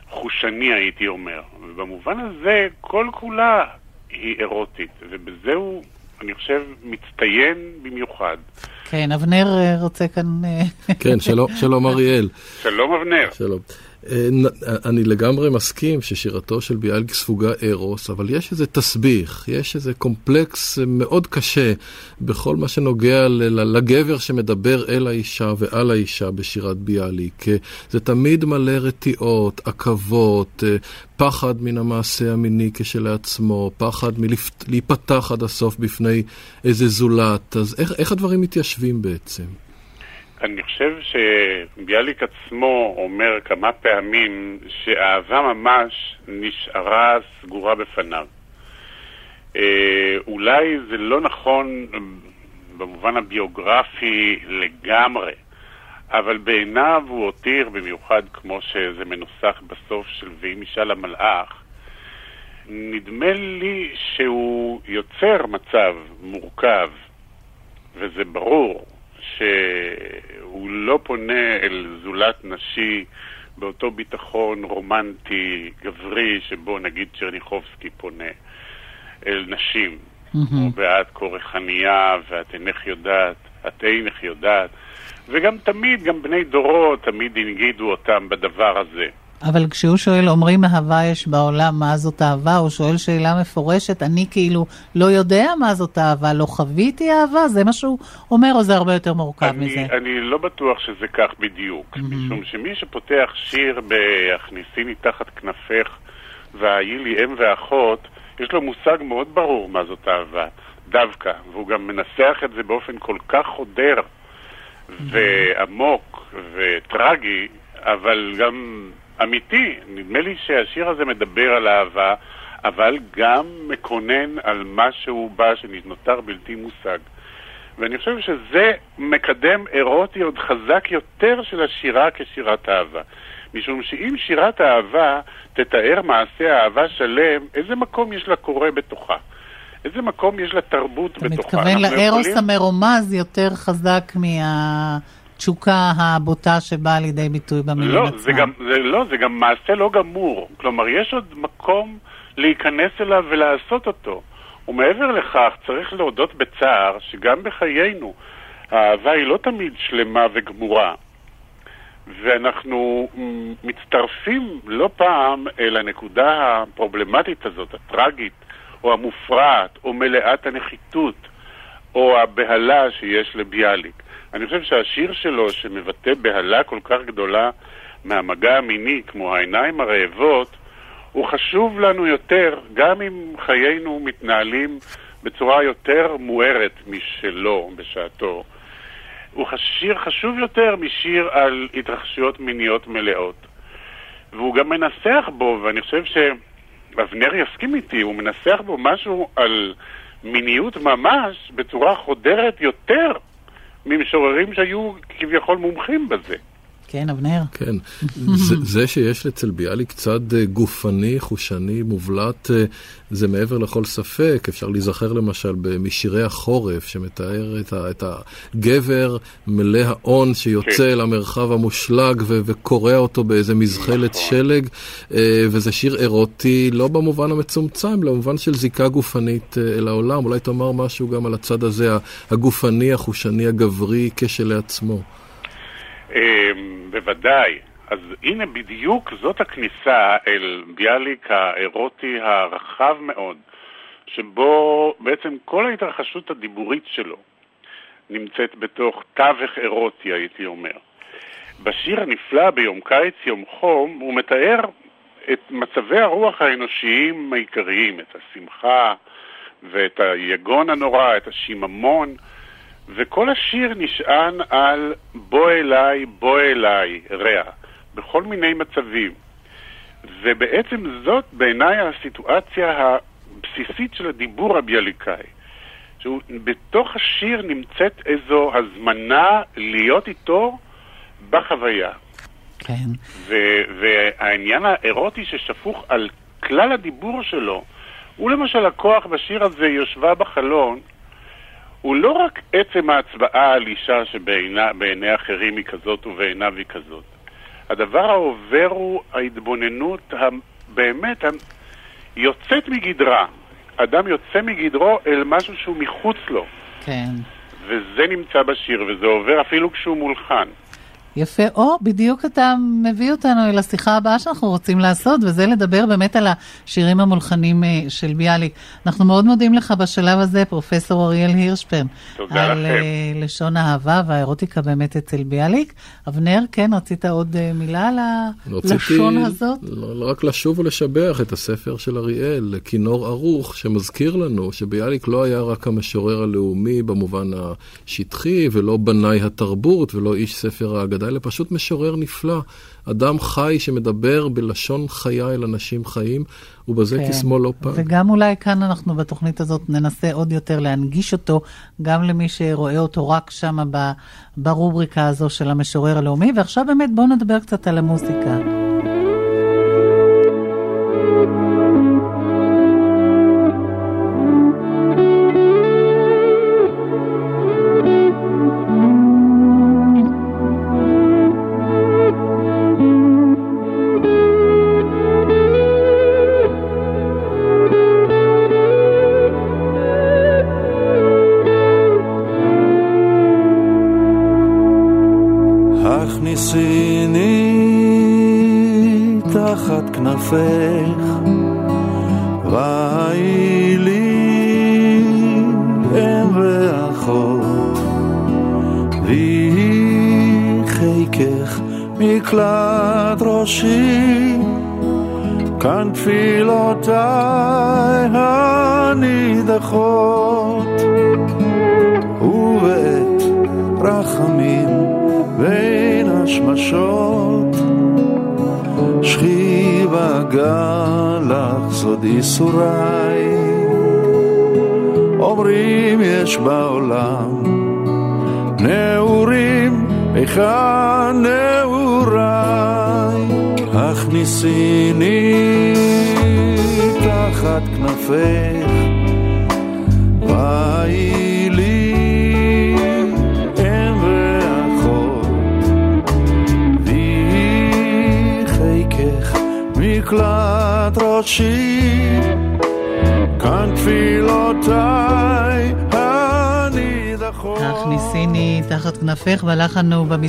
חושני, הייתי אומר. ובמובן הזה, כל כולה היא אירוטית, ובזה הוא, אני חושב, מצטיין במיוחד. כן, אבנר אה, רוצה כאן... אה, כן, שלום, שלום אריאל. שלום אבנר. שלום. אה, אני לגמרי מסכים ששירתו של ביאליק ספוגה ארוס, אבל יש איזה תסביך, יש איזה קומפלקס מאוד קשה בכל מה שנוגע לגבר שמדבר אל האישה ועל האישה בשירת ביאליק. אה, זה תמיד מלא רתיעות, עכבות, אה, פחד מן המעשה המיני כשלעצמו, פחד מלהיפתח עד הסוף בפני איזה זולת. אז איך, איך הדברים מתיישבים בעצם? אני חושב שביאליק עצמו אומר כמה פעמים שאהבה ממש נשארה סגורה בפניו. אה, אולי זה לא נכון במובן הביוגרפי לגמרי, אבל בעיניו הוא הותיר, במיוחד כמו שזה מנוסח בסוף של ואם אישה למלאך, נדמה לי שהוא יוצר מצב מורכב, וזה ברור, שהוא לא פונה אל זולת נשי באותו ביטחון רומנטי, גברי, שבו נגיד צ'רניחובסקי פונה אל נשים. Mm-hmm. ואת כורחניה, ואת אינך יודעת, את אינך יודעת. וגם תמיד, גם בני דורו תמיד הנגידו אותם בדבר הזה. אבל כשהוא שואל, אומרים אהבה יש בעולם, מה זאת אהבה? הוא שואל שאלה מפורשת, אני כאילו לא יודע מה זאת אהבה, לא חוויתי אהבה? זה מה שהוא אומר, או זה הרבה יותר מורכב אני, מזה? אני לא בטוח שזה כך בדיוק, mm-hmm. משום שמי שפותח שיר ב"הכניסיני תחת כנפך" וה"היי לי אם ואחות", יש לו מושג מאוד ברור מה זאת אהבה, דווקא, והוא גם מנסח את זה באופן כל כך חודר mm-hmm. ועמוק וטרגי, אבל גם אמיתי. נדמה לי שהשיר הזה מדבר על אהבה, אבל גם מקונן על משהו בה שנותר בלתי מושג. ואני חושב שזה מקדם אירוטי עוד חזק יותר של השירה כשירת אהבה. משום שאם שירת אהבה תתאר מעשה אהבה שלם, איזה מקום יש לקורא בתוכה? איזה מקום יש לתרבות בתוכה? אתה מתכוון לארוס יכולים... המרומז יותר חזק מה... התשוקה הבוטה שבאה לידי ביטוי במילים לא, עצמם. זה גם, זה, לא, זה גם מעשה לא גמור. כלומר, יש עוד מקום להיכנס אליו ולעשות אותו. ומעבר לכך, צריך להודות בצער שגם בחיינו האהבה היא לא תמיד שלמה וגמורה. ואנחנו מצטרפים לא פעם אל הנקודה הפרובלמטית הזאת, הטרגית, או המופרעת, או מלאת הנחיתות, או הבהלה שיש לביאליק. אני חושב שהשיר שלו, שמבטא בהלה כל כך גדולה מהמגע המיני, כמו העיניים הרעבות, הוא חשוב לנו יותר, גם אם חיינו מתנהלים בצורה יותר מוארת משלו בשעתו. הוא שיר חשוב יותר משיר על התרחשויות מיניות מלאות. והוא גם מנסח בו, ואני חושב שאבנר יסכים איתי, הוא מנסח בו משהו על מיניות ממש בצורה חודרת יותר ממשוררים שהיו כביכול מומחים בזה. כן, אבנר. כן. זה, זה שיש אצל ביאליק צד אה, גופני, חושני, מובלט, אה, זה מעבר לכל ספק. אפשר להיזכר למשל משירי החורף, שמתאר את, ה, את הגבר מלא ההון שיוצא כן. למרחב המושלג ו- וקורע אותו באיזה מזחלת נכון. שלג, אה, וזה שיר אירוטי, לא במובן המצומצם, במובן של זיקה גופנית אל העולם. אולי תאמר משהו גם על הצד הזה, הגופני, החושני, הגברי, כשלעצמו. בוודאי. אז הנה בדיוק זאת הכניסה אל ביאליק האירוטי הרחב מאוד, שבו בעצם כל ההתרחשות הדיבורית שלו נמצאת בתוך תווך אירוטי, הייתי אומר. בשיר הנפלא ביום קיץ, יום חום, הוא מתאר את מצבי הרוח האנושיים העיקריים, את השמחה ואת היגון הנורא, את השיממון. וכל השיר נשען על בוא אליי, בוא אליי, רע, בכל מיני מצבים. ובעצם זאת בעיניי הסיטואציה הבסיסית של הדיבור הביאליקאי. שבתוך השיר נמצאת איזו הזמנה להיות איתו בחוויה. כן. והעניין האירוטי ששפוך על כלל הדיבור שלו, הוא למשל הכוח בשיר הזה, יושבה בחלון, הוא לא רק עצם ההצבעה על אישה שבעיני אחרים היא כזאת ובעיניו היא כזאת. הדבר העובר הוא ההתבוננות הבאמת יוצאת מגדרה. אדם יוצא מגדרו אל משהו שהוא מחוץ לו. כן. וזה נמצא בשיר, וזה עובר אפילו כשהוא מולחן. יפה. או, בדיוק אתה מביא אותנו אל השיחה הבאה שאנחנו רוצים לעשות, וזה לדבר באמת על השירים המולחנים אה, של ביאליק. אנחנו מאוד מודים לך בשלב הזה, פרופסור אריאל הירשפרן. תודה על, לכם. על אה, לשון האהבה והאירוטיקה באמת אצל ביאליק. אבנר, כן, רצית עוד אה, מילה על הלשון הזאת? לא, לא רק לשוב ולשבח את הספר של אריאל, כינור ערוך, שמזכיר לנו שביאליק לא היה רק המשורר הלאומי במובן השטחי, ולא בנאי התרבות, ולא איש ספר האגדה. אלא פשוט משורר נפלא. אדם חי שמדבר בלשון חיה אל אנשים חיים, ובזה כן. קסמו לא פעם. וגם אולי כאן אנחנו בתוכנית הזאת ננסה עוד יותר להנגיש אותו, גם למי שרואה אותו רק שם ברובריקה הזו של המשורר הלאומי. ועכשיו באמת בואו נדבר קצת על המוזיקה.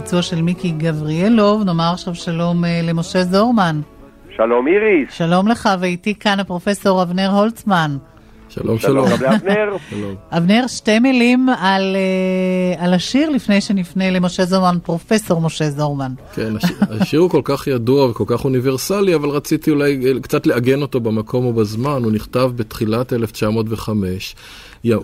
בביצוע של מיקי גבריאלוב. נאמר עכשיו שלום אה, למשה זורמן. שלום איריס. שלום לך, ואיתי כאן הפרופסור אבנר הולצמן. שלום, שלום. שלום, אבנר. אבנר, שתי מילים על, uh, על השיר לפני שנפנה למשה זורמן, פרופסור משה זורמן. כן, השיר, השיר הוא כל כך ידוע וכל כך אוניברסלי, אבל רציתי אולי אה, קצת לעגן אותו במקום ובזמן. הוא נכתב בתחילת 1905.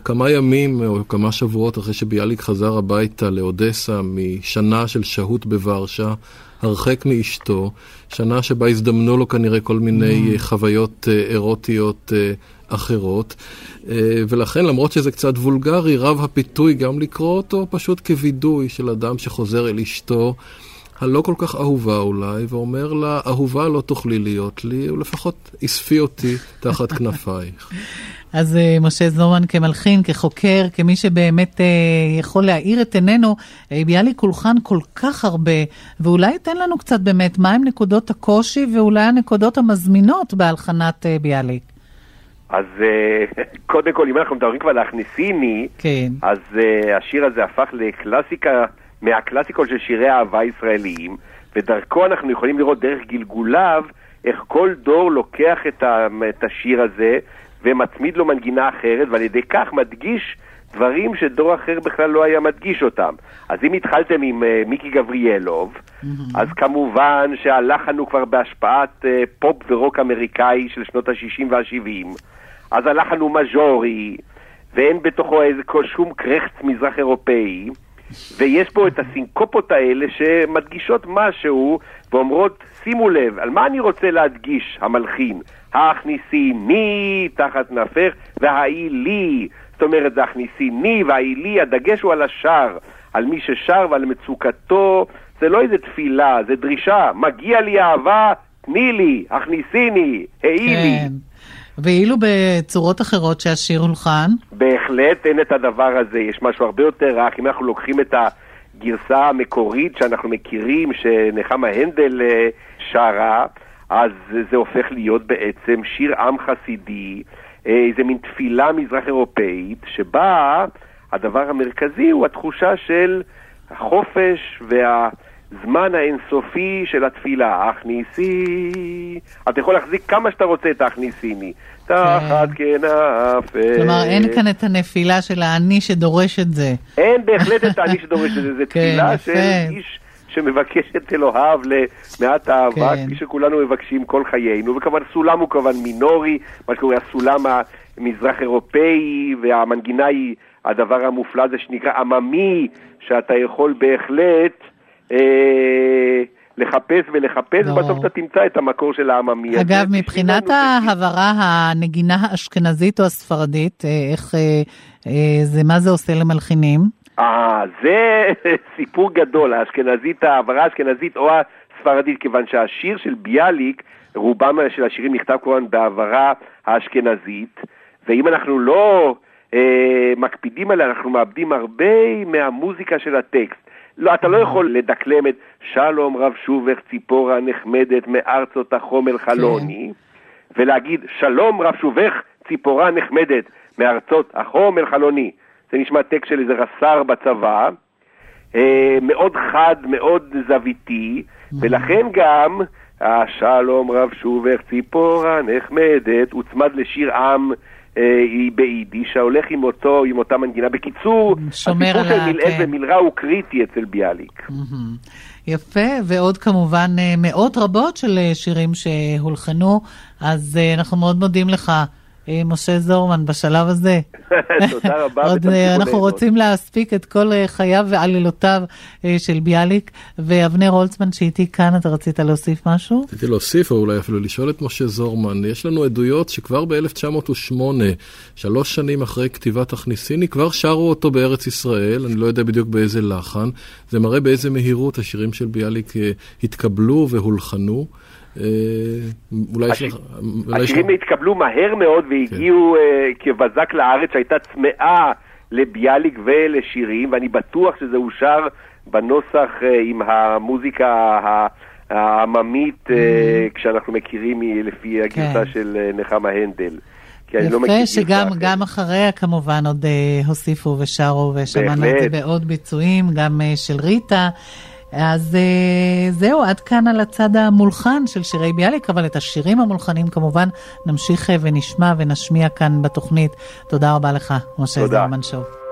כמה ימים או כמה שבועות אחרי שביאליק חזר הביתה לאודסה משנה של שהות בוורשה, הרחק מאשתו, שנה שבה הזדמנו לו כנראה כל מיני mm. חוויות אה, אירוטיות אה, אחרות, אה, ולכן למרות שזה קצת וולגרי, רב הפיתוי גם לקרוא אותו פשוט כווידוי של אדם שחוזר אל אשתו. הלא כל כך אהובה אולי, ואומר לה, אהובה לא תוכלי להיות לי, ולפחות אספי אותי תחת כנפייך. אז אה, משה זורמן כמלחין, כחוקר, כמי שבאמת אה, יכול להאיר את עינינו, אה, ביאליק הולחן כל כך הרבה, ואולי ייתן לנו קצת באמת מהם נקודות הקושי ואולי הנקודות המזמינות בהלחנת אה, ביאליק. אז אה, קודם כל, אם אנחנו מדברים כבר להכניסיני, כן. אז אה, השיר הזה הפך לקלאסיקה, מהקלאסיקות של שירי אהבה ישראליים, ודרכו אנחנו יכולים לראות דרך גלגוליו, איך כל דור לוקח את השיר הזה ומצמיד לו מנגינה אחרת, ועל ידי כך מדגיש דברים שדור אחר בכלל לא היה מדגיש אותם. אז אם התחלתם עם uh, מיקי גבריאלוב, mm-hmm. אז כמובן שהלחן הוא כבר בהשפעת uh, פופ ורוק אמריקאי של שנות ה-60 וה-70, אז הלחן הוא מז'ורי, ואין בתוכו איזה שום קרחץ מזרח אירופאי, ויש פה את הסינקופות האלה שמדגישות משהו ואומרות, שימו לב, על מה אני רוצה להדגיש, המלחין? הכניסיני תחת נפך והאי לי. זאת אומרת, זה הכניסיני והאי לי, הדגש הוא על השאר, על מי ששר ועל מצוקתו. זה לא איזה תפילה, זה דרישה. מגיע לי אהבה, תני לי, הכניסיני, העי כן. ואילו בצורות אחרות שהשיר הולחן? בהחלט אין את הדבר הזה, יש משהו הרבה יותר רך. אם אנחנו לוקחים את הגרסה המקורית שאנחנו מכירים, שנחמה הנדל אה, שרה, אז זה הופך להיות בעצם שיר עם חסידי, אה, איזה מין תפילה מזרח אירופאית, שבה הדבר המרכזי הוא התחושה של החופש והזמן האינסופי של התפילה. הכניסי, אתה יכול להחזיק כמה שאתה רוצה את הכניסיני. תחת כנפי. כלומר, אין כאן את הנפילה של האני שדורש את זה. אין בהחלט את האני שדורש את זה, זה כן, תפילה. של איש שמבקש את אלוהיו למעט אהבה, כן. כפי שכולנו מבקשים כל חיינו, וכמובן סולם הוא כמובן מינורי, מה שקורה הסולם המזרח אירופאי, והמנגינה היא הדבר המופלא הזה שנקרא עממי, שאתה יכול בהחלט לחפש ולחפש, לא. ובסוף אתה תמצא את המקור של העממי הזה. אגב, מבחינת ההברה, הנגינה האשכנזית או הספרדית, אה, איך אה, אה, זה, מה זה עושה למלחינים? אה, זה סיפור גדול, האשכנזית, ההעברה האשכנזית או הספרדית, כיוון שהשיר של ביאליק, רובם של השירים נכתב כמובן בהעברה האשכנזית, ואם אנחנו לא אה, מקפידים עליה, אנחנו מאבדים הרבה מהמוזיקה של הטקסט. לא, אתה לא יכול לדקלם את שלום רב שובך ציפורה נחמדת מארצות החום אל חלוני, ולהגיד שלום רב שובך ציפורה נחמדת מארצות החום אל חלוני. זה נשמע טקסט של איזה רס"ר בצבא, אה, מאוד חד, מאוד זוויתי, ולכן גם השלום רב שובך ציפורה נחמדת הוצמד לשיר עם אה, ביידיש שהולך עם אותו, עם אותה מנגינה. בקיצור, הסיפור של מילעל כן. ומילרע הוא קריטי אצל ביאליק. יפה, ועוד כמובן אה, מאות רבות של אה, שירים שהולחנו, אז אנחנו מאוד מודים לך, משה זורמן, בשלב הזה. תודה רבה. עוד אה, אנחנו. רוצים להספיק את כל אה, חייו ועלילותיו אה, של ביאליק, ואבנר הולצמן שאיתי כאן, אתה רצית להוסיף משהו? רציתי להוסיף, או אולי אפילו לשאול את משה זורמן, יש לנו עדויות שכבר ב-1908, שלוש שנים אחרי כתיבת הכניסיני, כבר שרו אותו בארץ ישראל, אני לא יודע בדיוק באיזה לחן, זה מראה באיזה מהירות השירים של ביאליק אה, התקבלו והולחנו. אה, אולי השירים התקבלו מהר מאוד והגיעו אה, כבזק לארץ שהייתה צמאה לביאליק ולשירים, ואני בטוח שזה אושר בנוסח אה, עם המוזיקה ה- העממית, אה, כשאנחנו מכירים לפי הגרסה כן. של אה, נחמה הנדל. לא יפה, שגם אחריה כמובן עוד אה, הוסיפו ושרו, ושמענו את זה. בעוד ביצועים, גם אה, של ריטה. אז אה, זהו, עד כאן על הצד המולחן של שירי ביאליק, אבל את השירים המולחנים כמובן נמשיך אה, ונשמע ונשמיע כאן בתוכנית. תודה רבה לך, משה. זרמן שוב.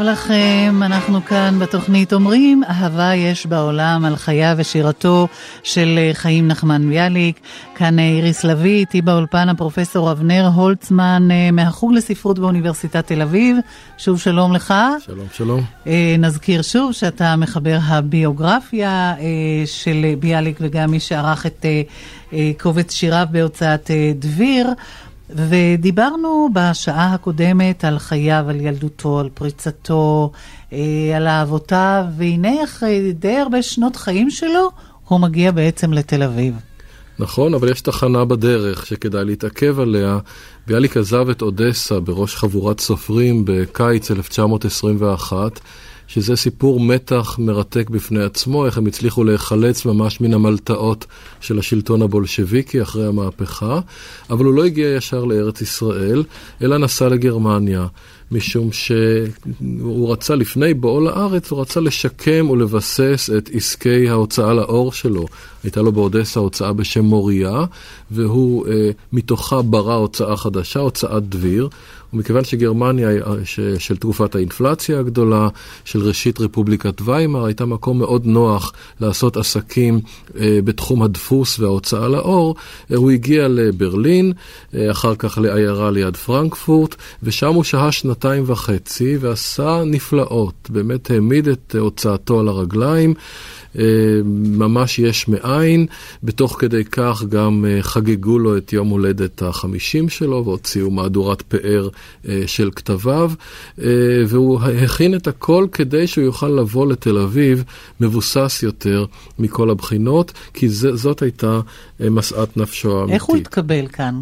לכם, אנחנו כאן בתוכנית אומרים, אהבה יש בעולם על חייו ושירתו של אה, חיים נחמן ביאליק. כאן אה, איריס לביא, איתי באולפן הפרופסור אבנר הולצמן אה, מהחוג לספרות באוניברסיטת תל אביב. שוב שלום לך. שלום, שלום. נזכיר שוב שאתה מחבר הביוגרפיה של ביאליק וגם מי שערך את קובץ שיריו בהוצאת דביר. ודיברנו בשעה הקודמת על חייו, על ילדותו, על פריצתו, אה, על אהבותיו, והנה אחרי די הרבה שנות חיים שלו, הוא מגיע בעצם לתל אביב. נכון, אבל יש תחנה בדרך שכדאי להתעכב עליה. ביאליק עזב את אודסה בראש חבורת סופרים בקיץ 1921. שזה סיפור מתח מרתק בפני עצמו, איך הם הצליחו להיחלץ ממש מן המלטעות של השלטון הבולשביקי אחרי המהפכה, אבל הוא לא הגיע ישר לארץ ישראל, אלא נסע לגרמניה. משום שהוא רצה, לפני בואו לארץ, הוא רצה לשקם ולבסס את עסקי ההוצאה לאור שלו. הייתה לו באודסה הוצאה בשם מוריה, והוא אה, מתוכה ברא הוצאה חדשה, הוצאת דביר. ומכיוון שגרמניה של תקופת האינפלציה הגדולה, של ראשית רפובליקת ויימאר, הייתה מקום מאוד נוח לעשות עסקים אה, בתחום הדפוס וההוצאה לאור, אה, הוא הגיע לברלין, אה, אחר כך לעיירה ליד פרנקפורט, ושם הוא שהה שנתיים וחצי ועשה נפלאות, באמת העמיד את הוצאתו על הרגליים. אה, ממש יש מאין. בתוך כדי כך גם אה, חגגו לו את יום הולדת החמישים שלו והוציאו מהדורת פאר אה, של כתביו, והוא הכין את הכל כדי שהוא יוכל לבוא לתל אביב מבוסס יותר מכל הבחינות, כי זאת הייתה משאת נפשו האמיתית. איך הוא התקבל כאן?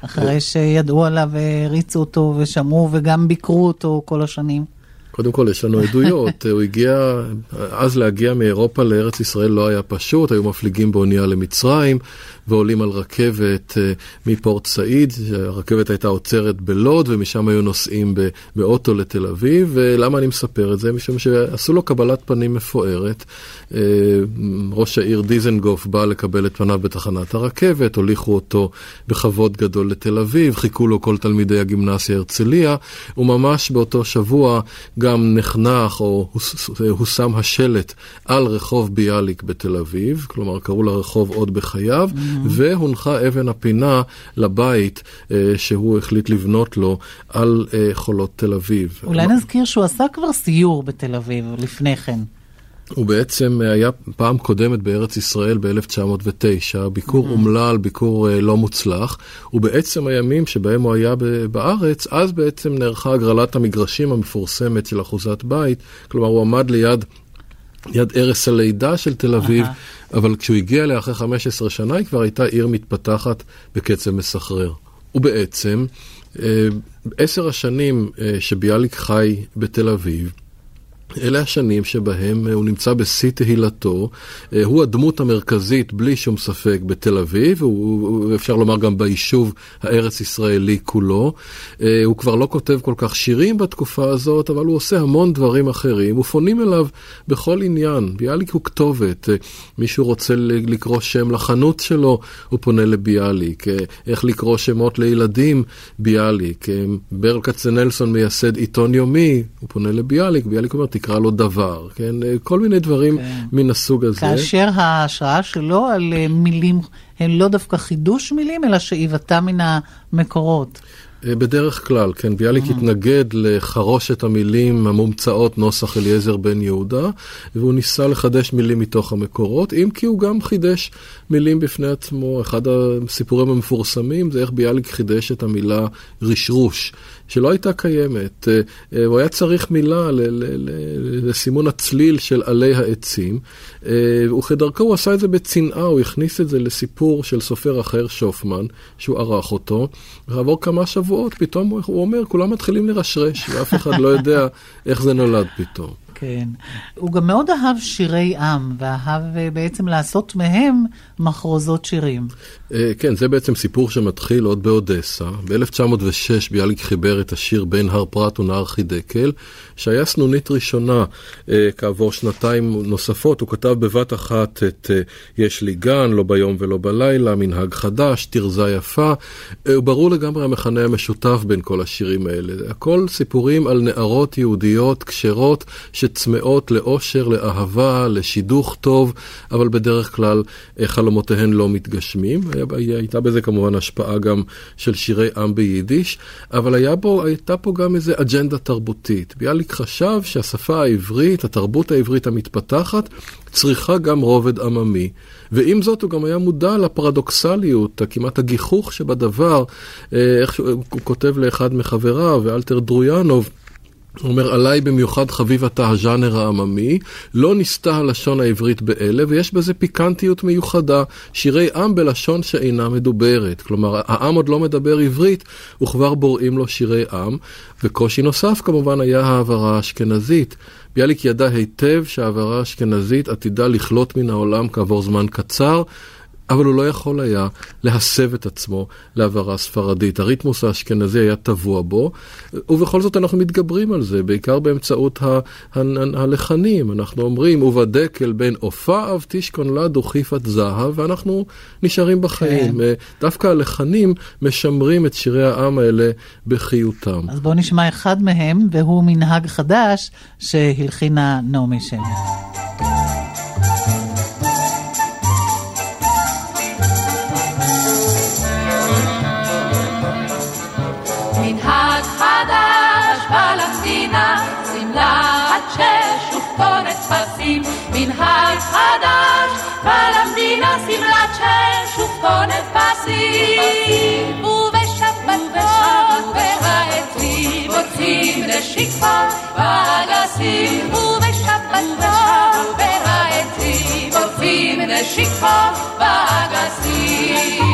אחרי שידעו עליו והריצו אותו ושמעו וגם ביקרו אותו כל השנים. קודם כל, יש לנו עדויות. הוא הגיע, אז להגיע מאירופה לארץ ישראל לא היה פשוט, היו מפליגים באונייה למצרים, ועולים על רכבת אה, מפורט סעיד, הרכבת הייתה עוצרת בלוד, ומשם היו נוסעים באוטו לתל אביב. ולמה אני מספר את זה? משום שעשו לו קבלת פנים מפוארת. אה, ראש העיר דיזנגוף בא לקבל את פניו בתחנת הרכבת, הוליכו אותו בכבוד גדול לתל אביב, חיכו לו כל תלמידי הגימנסיה הרצליה, וממש באותו שבוע גם נחנך או הושם השלט על רחוב ביאליק בתל אביב, כלומר קראו לרחוב עוד בחייו, mm-hmm. והונחה אבן הפינה לבית אה, שהוא החליט לבנות לו על אה, חולות תל אביב. אולי נזכיר שהוא עשה כבר סיור בתל אביב לפני כן. הוא בעצם היה פעם קודמת בארץ ישראל ב-1909, ביקור mm-hmm. אומלל, ביקור uh, לא מוצלח, ובעצם הימים שבהם הוא היה בארץ, אז בעצם נערכה הגרלת המגרשים המפורסמת של אחוזת בית, כלומר הוא עמד ליד יד ערש הלידה של תל אביב, uh-huh. אבל כשהוא הגיע אליה אחרי 15 שנה, היא כבר הייתה עיר מתפתחת בקצב מסחרר. ובעצם, אה, עשר השנים אה, שביאליק חי בתל אביב, אלה השנים שבהם אה, הוא נמצא בשיא תהילתו, אה, הוא הדמות המרכזית בלי שום ספק בתל אביב, אפשר לומר גם ביישוב הארץ ישראלי כולו. אה, הוא כבר לא כותב כל כך שירים בתקופה הזאת, אבל הוא עושה המון דברים אחרים, ופונים אליו בכל עניין. ביאליק הוא כתובת, מישהו רוצה לקרוא שם לחנות שלו, הוא פונה לביאליק. איך לקרוא שמות לילדים, ביאליק. ברל כצנלסון מייסד עיתון יומי, הוא פונה לביאליק, ביאליק אומר, תקרא לו דבר, כן? כל מיני דברים כן. מן הסוג הזה. כאשר ההשראה שלו על אה, מילים הן לא דווקא חידוש מילים, אלא שאיבתה מן המקורות. אה, בדרך כלל, כן, ביאליק mm. התנגד לחרושת המילים המומצאות נוסח אליעזר בן יהודה, והוא ניסה לחדש מילים מתוך המקורות, אם כי הוא גם חידש מילים בפני עצמו. אחד הסיפורים המפורסמים זה איך ביאליק חידש את המילה רשרוש. שלא הייתה קיימת. אה, אה, הוא היה צריך מילה לסימון הצליל של עלי העצים, אה, וכדרכו הוא עשה את זה בצנעה, הוא הכניס את זה לסיפור של סופר אחר, שופמן, שהוא ערך אותו, וכעבור כמה שבועות פתאום הוא אומר, כולם מתחילים לרשרש, ואף אחד לא יודע איך זה נולד פתאום. כן. הוא גם מאוד אהב שירי עם, ואהב אה, בעצם לעשות מהם מחרוזות שירים. אה, כן, זה בעצם סיפור שמתחיל עוד באודסה. ב-1906 ביאליק חיבר את השיר בין הר פרת ונהר חידקל, שהיה סנונית ראשונה אה, כעבור שנתיים נוספות. הוא כתב בבת אחת את יש לי גן, לא ביום ולא בלילה, מנהג חדש, תרזה יפה. הוא ברור לגמרי המכנה המשותף בין כל השירים האלה. הכל סיפורים על נערות יהודיות כשרות, ש... שצמאות לאושר, לאהבה, לשידוך טוב, אבל בדרך כלל אה, חלומותיהן לא מתגשמים. הייתה בזה כמובן השפעה גם של שירי עם ביידיש, אבל היה בו, הייתה פה גם איזו אג'נדה תרבותית. ביאליק חשב שהשפה העברית, התרבות העברית המתפתחת, צריכה גם רובד עממי. ועם זאת הוא גם היה מודע לפרדוקסליות, כמעט הגיחוך שבדבר, אה, איך שהוא כותב לאחד מחבריו, ואלתר דרויאנוב, הוא אומר, עליי במיוחד חביב אתה הז'אנר העממי, לא נסתה הלשון העברית באלה, ויש בזה פיקנטיות מיוחדה, שירי עם בלשון שאינה מדוברת. כלומר, העם עוד לא מדבר עברית, וכבר בוראים לו שירי עם. וקושי נוסף כמובן היה העברה האשכנזית. ביאליק ידע היטב שהעברה האשכנזית עתידה לכלות מן העולם כעבור זמן קצר. אבל הוא לא יכול היה להסב את עצמו להעברה ספרדית. הריתמוס האשכנזי היה טבוע בו, ובכל זאת אנחנו מתגברים על זה, בעיקר באמצעות ה- ה- ה- הלחנים. אנחנו אומרים, ובדקל בין עופה תשכון לה דוכיפת זהב, ואנחנו נשארים בחיים. כן. דווקא הלחנים משמרים את שירי העם האלה בחיותם. אז בואו נשמע אחד מהם, והוא מנהג חדש שהלחינה נעמי שמר. שש ופונת פסים. ובשבתות והעצים מוצאים נשיקה ואגסים, ובשבתות והעצים מוצאים נשיקה ואגסים.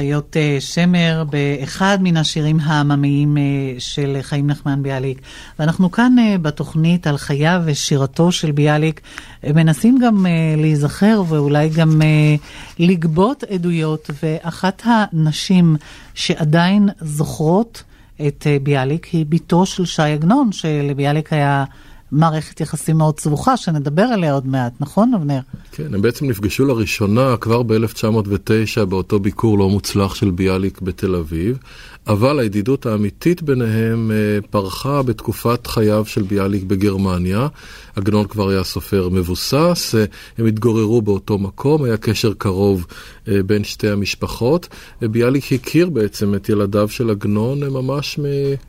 חיות אה, שמר באחד מן השירים העממיים אה, של חיים נחמן ביאליק. ואנחנו כאן אה, בתוכנית על חייו ושירתו של ביאליק מנסים גם להיזכר ואולי גם לגבות עדויות, ואחת הנשים שעדיין זוכרות את ביאליק היא בתו של ש"י עגנון, שלביאליק היה מערכת יחסים מאוד סבוכה, שנדבר עליה עוד מעט, נכון, אבנר? כן, הם בעצם נפגשו לראשונה כבר ב-1909 באותו ביקור לא מוצלח של ביאליק בתל אביב. אבל הידידות האמיתית ביניהם אה, פרחה בתקופת חייו של ביאליק בגרמניה. עגנון כבר היה סופר מבוסס, אה, הם התגוררו באותו מקום, היה קשר קרוב אה, בין שתי המשפחות. ביאליק הכיר בעצם את ילדיו של עגנון ממש מ-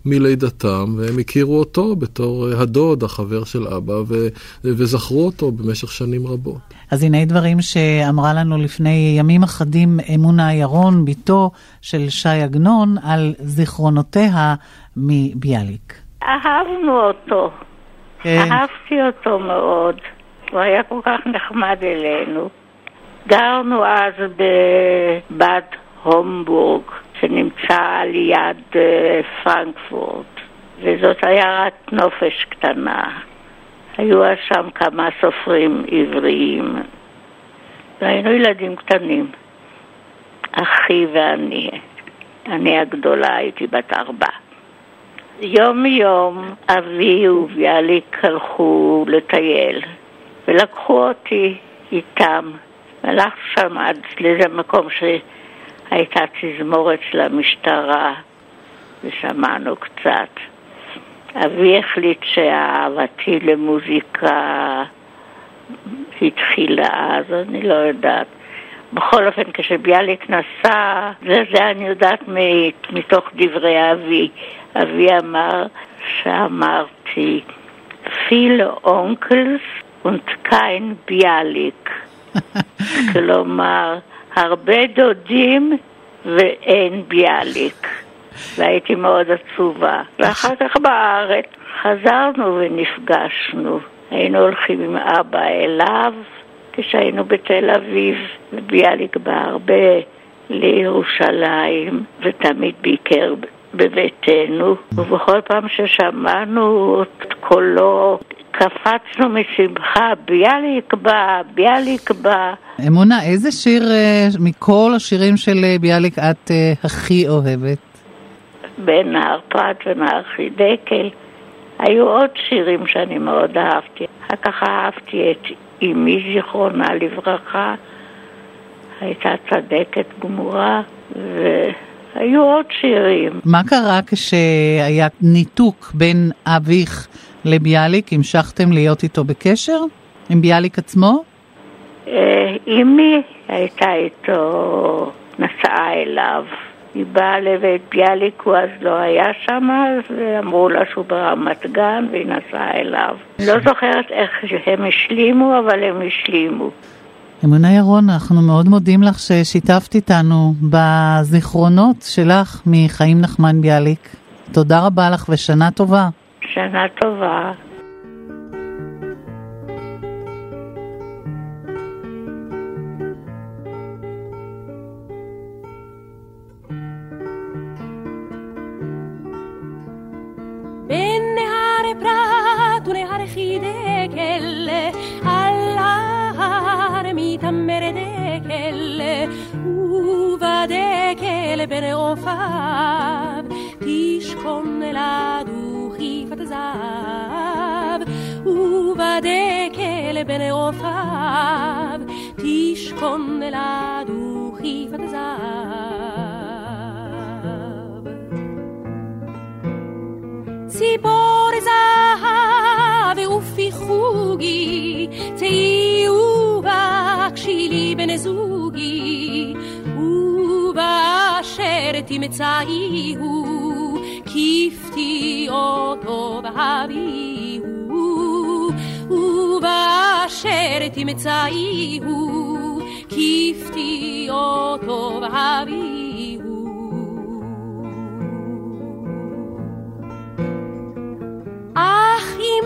מלידתם, והם הכירו אותו בתור הדוד, החבר של אבא, ו- וזכרו אותו במשך שנים רבות. אז הנה דברים שאמרה לנו לפני ימים אחדים אמונה ירון, בתו של ש"י עגנון, על זיכרונותיה מביאליק. אהבנו אותו. כן. אהבתי אותו מאוד. הוא היה כל כך נחמד אלינו. גרנו אז בבד הומבורג, שנמצא ליד אה, פרנקפורט, וזאת עיירת נופש קטנה. היו שם כמה סופרים עבריים, והיינו ילדים קטנים, אחי ואני. אני הגדולה, הייתי בת ארבע. יום יום אבי וביאליק הלכו לטייל, ולקחו אותי איתם. הלכנו שם עד לאיזה מקום שהייתה תזמורת של המשטרה, ושמענו קצת. אבי החליט שאהבתי למוזיקה התחילה אז, אני לא יודעת. בכל אופן, כשביאליק נסע, זה, זה אני יודעת מתוך דברי אבי. אבי אמר שאמרתי, פיל אונקלס ונתקיין ביאליק. כלומר, הרבה דודים ואין ביאליק. והייתי מאוד עצובה. ואחר כך בארץ חזרנו ונפגשנו. היינו הולכים עם אבא אליו כשהיינו בתל אביב, וביאליק בא הרבה לירושלים, ותמיד ביקר בביתנו, ובכל פעם ששמענו את קולו קפצנו משמחה, ביאליק בא, ביאליק בא. אמונה, איזה שיר uh, מכל השירים של uh, ביאליק את uh, הכי אוהבת? בין נהר פרת ונהר חידקל. היו עוד שירים שאני מאוד אהבתי. אחר כך אהבתי את אמי זיכרונה לברכה, הייתה צדקת גמורה, והיו עוד שירים. מה קרה כשהיה ניתוק בין אביך לביאליק? המשכתם להיות איתו בקשר? עם ביאליק עצמו? אה, אמי הייתה איתו, נסעה אליו. היא באה לבית ביאליק, הוא אז לא היה שם, אז אמרו לה שהוא ברמת גן, והיא נסעה אליו. לא זוכרת איך הם השלימו, אבל הם השלימו. אמונה ירון, אנחנו מאוד מודים לך ששיתפת איתנו בזיכרונות שלך מחיים נחמן ביאליק. תודה רבה לך ושנה טובה. שנה טובה. mare pratule arhide kelle alla mi uva de kelle bere ofav tish konne la duhi fatzav uva de kelle bere ofav tish konne la duhi fatzav Si وفي خوجي تي وبكشي لي بن زوجي وبشرتي متعيه كيفتي أوتو بهابيه وبشرتي متعيه كيفتي أوتو بهابيه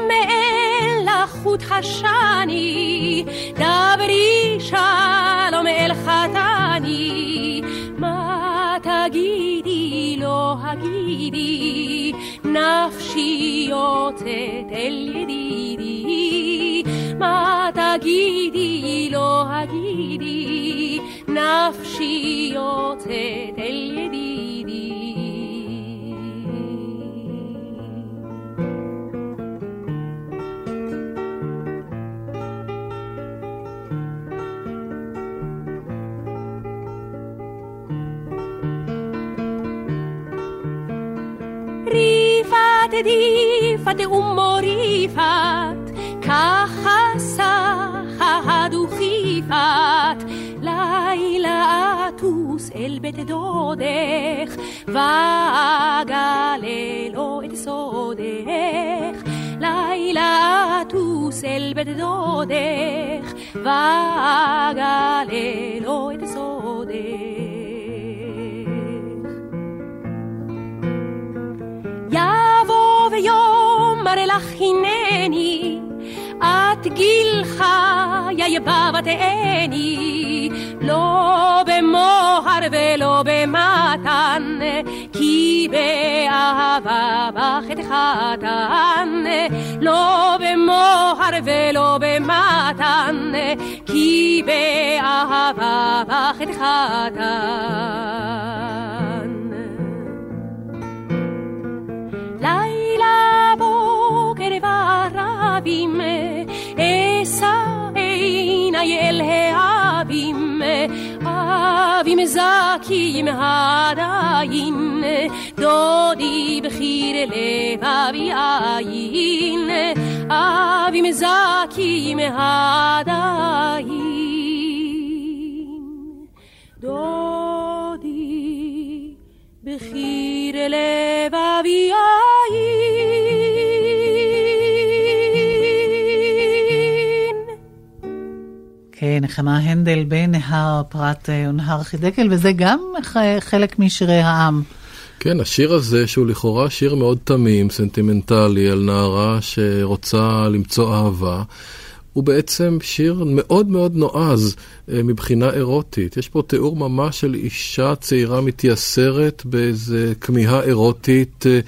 me החוט חשני, דברי שלום אל חתני, מה תגידי, לא הגידי, נפשי יוצאת אל ידידי. מה תגידי, לא הגידי, נפשי יוצאת אל ידידי. Difat umorifat ככה סחדו חיפת לילה אטוס אל בית דודך ואגלה לו את סודך. לילה אטוס ויאמר לך הנני, את גיל חיי בבתני, לא במוהר ולא במתן, כי באהבה חתן. לא במוהר ולא במתן, כי באהבה בך abime, esa einayle abime, abime zakim harayin, dodi bechire levavi ayin, abime zakim harayin, dodi bechire levavi ayin. נחמה הנדל בנהר פרת ונהר חידקל, וזה גם חלק משירי העם. כן, השיר הזה, שהוא לכאורה שיר מאוד תמים, סנטימנטלי, על נערה שרוצה למצוא אהבה, הוא בעצם שיר מאוד מאוד נועז אה, מבחינה אירוטית. יש פה תיאור ממש של אישה צעירה מתייסרת באיזה כמיהה אירוטית אה,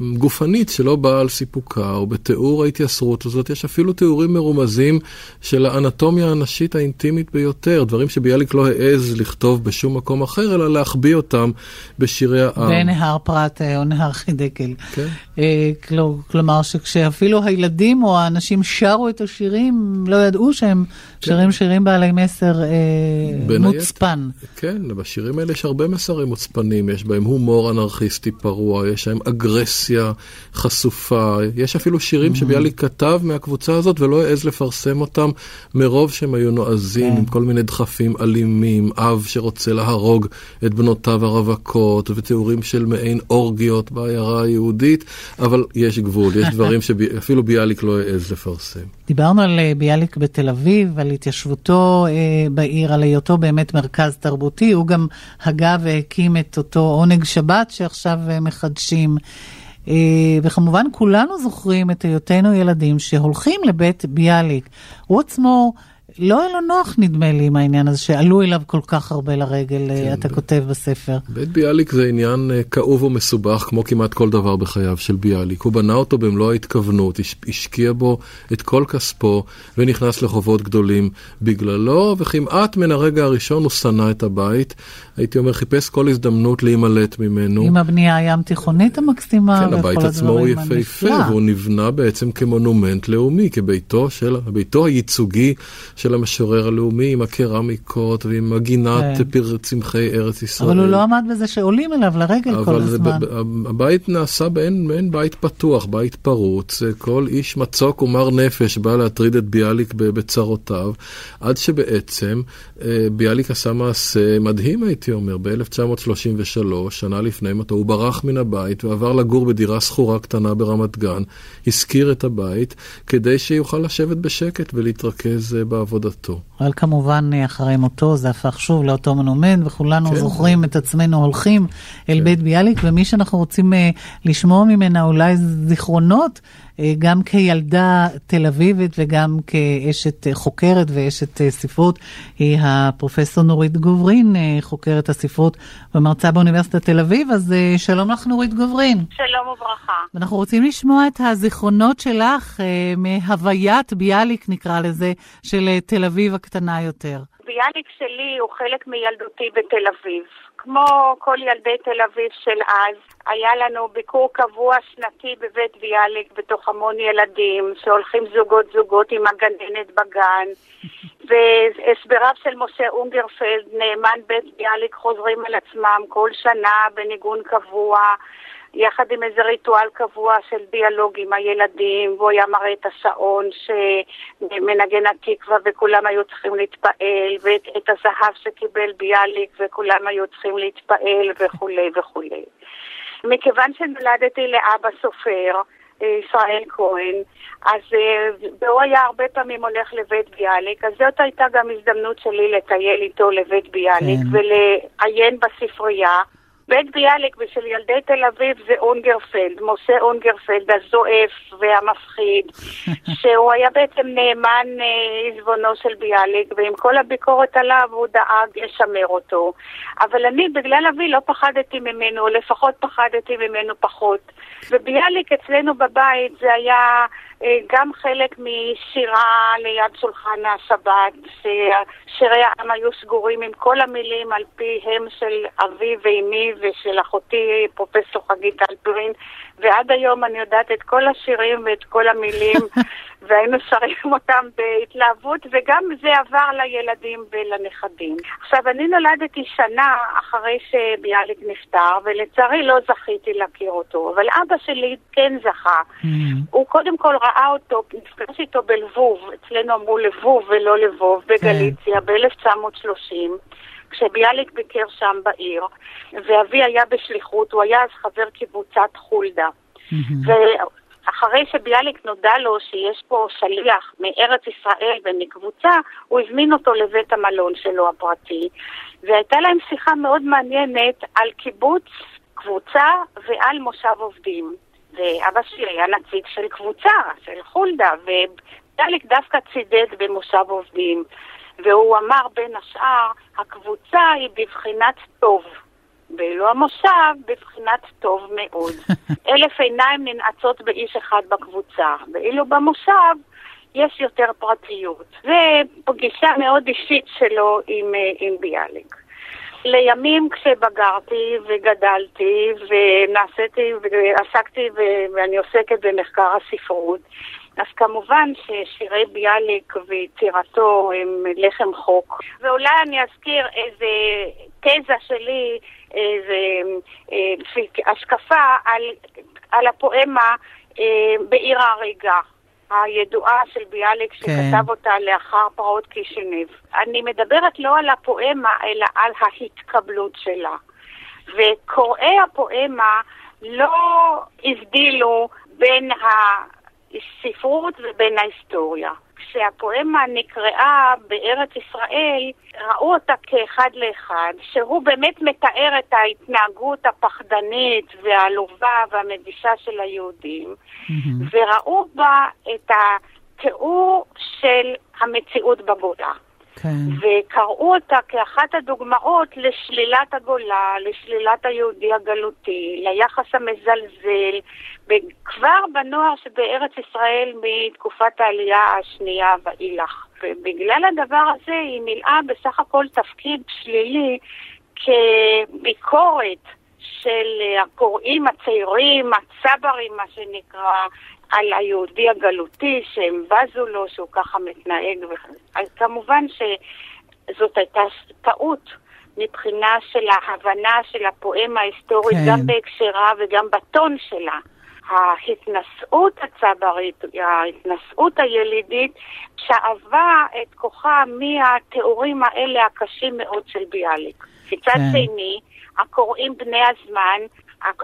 גופנית שלא באה על סיפוקה, או בתיאור ההתייסרות הזאת יש אפילו תיאורים מרומזים של האנטומיה הנשית האינטימית ביותר, דברים שביאליק לא העז לכתוב בשום מקום אחר, אלא להחביא אותם בשירי העם. בנהר פרת או נהר חידקל. כן. אה, כל- כלומר שכשאפילו הילדים או האנשים שרו את השירים, לא ידעו שהם שרים שירים בעלי מסר אה. מוצפן. כן, בשירים האלה יש הרבה מסרים מוצפנים, יש בהם הומור אנרכיסטי פרוע, יש בהם אגרסיה חשופה, יש אפילו שירים Mm. שביאליק כתב מהקבוצה הזאת ולא העז לפרסם אותם מרוב שהם היו נועזים, כן. עם כל מיני דחפים אלימים, אב שרוצה להרוג את בנותיו הרווקות, ותיאורים של מעין אורגיות בעיירה היהודית, אבל יש גבול, יש דברים שאפילו ביאליק לא העז לפרסם. דיברנו על אה, ביאליק בתל אביב, על התיישבותו אה, בעיר, על היותו באמת מרכז תרבותי. הוא גם הגה והקים את אותו עונג שבת שעכשיו אה, מחדשים. וכמובן כולנו זוכרים את היותנו ילדים שהולכים לבית ביאליק. הוא עצמו לא היה לו נוח נדמה לי עם העניין הזה שעלו אליו כל כך הרבה לרגל, אה, אתה כותב בספר. בית ביאליק זה עניין אה, כאוב ומסובך, כמו כמעט כל דבר בחייו של ביאליק. הוא בנה אותו במלוא ההתכוונות, הש- השקיע בו את כל כספו, ונכנס לחובות גדולים בגללו, וכמעט מן הרגע הראשון הוא שנא את הבית. הייתי אומר, חיפש כל הזדמנות להימלט ממנו. עם הבנייה הים תיכונית המקסימה כן, הבית עצמו הוא יפהפה. והוא נבנה בעצם כמונומנט לאומי, כביתו של, ביתו הייצוגי של המשורר הלאומי, עם הקרמיקות ועם הגינת כן. פר צמחי ארץ ישראל. אבל הוא לא עמד בזה שעולים אליו לרגל כל אבל הזמן. ב- הבית נעשה באין מעין בית פתוח, בית פרוץ, כל איש מצוק ומר נפש בא להטריד את ביאליק בצרותיו, עד שבעצם אה, ביאליק עשה מעשה מדהים הייתי אומר, ב-1933, שנה לפני מותו, הוא ברח מן הבית ועבר לגור בדירה שכורה קטנה ברמת גן, השכיר את הבית, כדי שיוכל לשבת בשקט ולהתרכז אה, בעבודה. עבודתו. אבל כמובן אחרי מותו זה הפך שוב לאותו מונומנט, וכולנו כן. זוכרים את עצמנו הולכים אל כן. בית ביאליק, ומי שאנחנו רוצים uh, לשמוע ממנה אולי זיכרונות, גם כילדה תל אביבית וגם כאשת uh, חוקרת ואשת uh, ספרות, היא הפרופסור נורית גוברין, חוקרת הספרות ומרצה באוניברסיטת תל אביב, אז שלום לך נורית גוברין. שלום וברכה. אנחנו רוצים לשמוע את הזיכרונות שלך מהוויית ביאליק, נקרא לזה, של תל אביב הקטנה יותר. ביאליק שלי הוא חלק מילדותי בתל אביב. כמו כל ילדי תל אביב של אז, היה לנו ביקור קבוע שנתי בבית ביאליק בתוך המון ילדים, שהולכים זוגות זוגות עם הגננת בגן, והסבריו של משה אונגרפלד, נאמן בית ביאליק, חוזרים על עצמם כל שנה בניגון קבוע. יחד עם איזה ריטואל קבוע של דיאלוג עם הילדים, והוא היה מראה את השעון שמנגן התקווה וכולם היו צריכים להתפעל, ואת הזהב שקיבל ביאליק וכולם היו צריכים להתפעל וכולי וכולי. מכיוון שנולדתי לאבא סופר, אה, ישראל כהן, אז אה, והוא היה הרבה פעמים הולך לבית ביאליק, אז זאת הייתה גם הזדמנות שלי לטייל איתו לבית ביאליק כן. ולעיין בספרייה. בית ביאליק ושל ילדי תל אביב זה אונגרפלד, משה אונגרפלד, הזועף והמפחיד, שהוא היה בעצם נאמן אה, עזבונו של ביאליק, ועם כל הביקורת עליו הוא דאג לשמר אותו. אבל אני, בגלל אבי, לא פחדתי ממנו, לפחות פחדתי ממנו פחות. וביאליק אצלנו בבית זה היה... אה, גם חלק משירה ליד שולחן השבת, ששירי העם היו סגורים עם כל המילים על פיהם של אבי ואימי ושל אחותי פרופסור חגית אלפרין, ועד היום אני יודעת את כל השירים ואת כל המילים, והיינו שרים אותם בהתלהבות, וגם זה עבר לילדים ולנכדים. עכשיו, אני נולדתי שנה אחרי שביאליק נפטר, ולצערי לא זכיתי להכיר אותו, אבל אבא שלי כן זכה. Mm. הוא קודם כל ראה אותו, נפגש איתו בלבוב, אצלנו אמרו לבוב ולא לבוב, בגליציה, כן. ב-1930. כשביאליק ביקר שם בעיר, ואבי היה בשליחות, הוא היה אז חבר קבוצת חולדה. ואחרי שביאליק נודע לו שיש פה שליח מארץ ישראל ומקבוצה, הוא הזמין אותו לבית המלון שלו הפרטי, והייתה להם שיחה מאוד מעניינת על קיבוץ, קבוצה ועל מושב עובדים. ואבא שלי היה נציג של קבוצה, של חולדה, וביאליק דווקא צידד במושב עובדים. והוא אמר בין השאר, הקבוצה היא בבחינת טוב, ואילו המושב בבחינת טוב מאוד. אלף עיניים ננעצות באיש אחד בקבוצה, ואילו במושב יש יותר פרטיות. זה פגישה מאוד אישית שלו עם, אה, עם ביאליק. לימים כשבגרתי וגדלתי ונעשיתי ועסקתי ואני עוסקת במחקר הספרות, אז כמובן ששירי ביאליק ויצירתו הם לחם חוק. ואולי אני אזכיר איזה תזה שלי, איזה אה, השקפה על, על הפואמה אה, בעיר ההריגה. הידועה של ביאליק כן. שכתב אותה לאחר פרעות קישינב. אני מדברת לא על הפואמה, אלא על ההתקבלות שלה. וקוראי הפואמה לא הבדילו בין הספרות ובין ההיסטוריה. כשהפואמה נקראה בארץ ישראל, ראו אותה כאחד לאחד, שהוא באמת מתאר את ההתנהגות הפחדנית והעלובה והמבישה של היהודים, mm-hmm. וראו בה את התיאור של המציאות בגולה. כן. וקראו אותה כאחת הדוגמאות לשלילת הגולה, לשלילת היהודי הגלותי, ליחס המזלזל, כבר בנוער שבארץ ישראל מתקופת העלייה השנייה ואילך. ובגלל הדבר הזה היא מילאה בסך הכל תפקיד שלילי כביקורת של הקוראים הצעירים, הצברים, מה שנקרא, על היהודי הגלותי, שהם בזו לו, שהוא ככה מתנהג. אז כמובן שזאת הייתה טעות מבחינה של ההבנה של הפואמה ההיסטורית, כן. גם בהקשרה וגם בטון שלה. ההתנשאות הצברית, ההתנשאות הילידית, שאבה את כוחה מהתיאורים האלה הקשים מאוד של ביאליק. מצד כן. שני, הקוראים בני הזמן,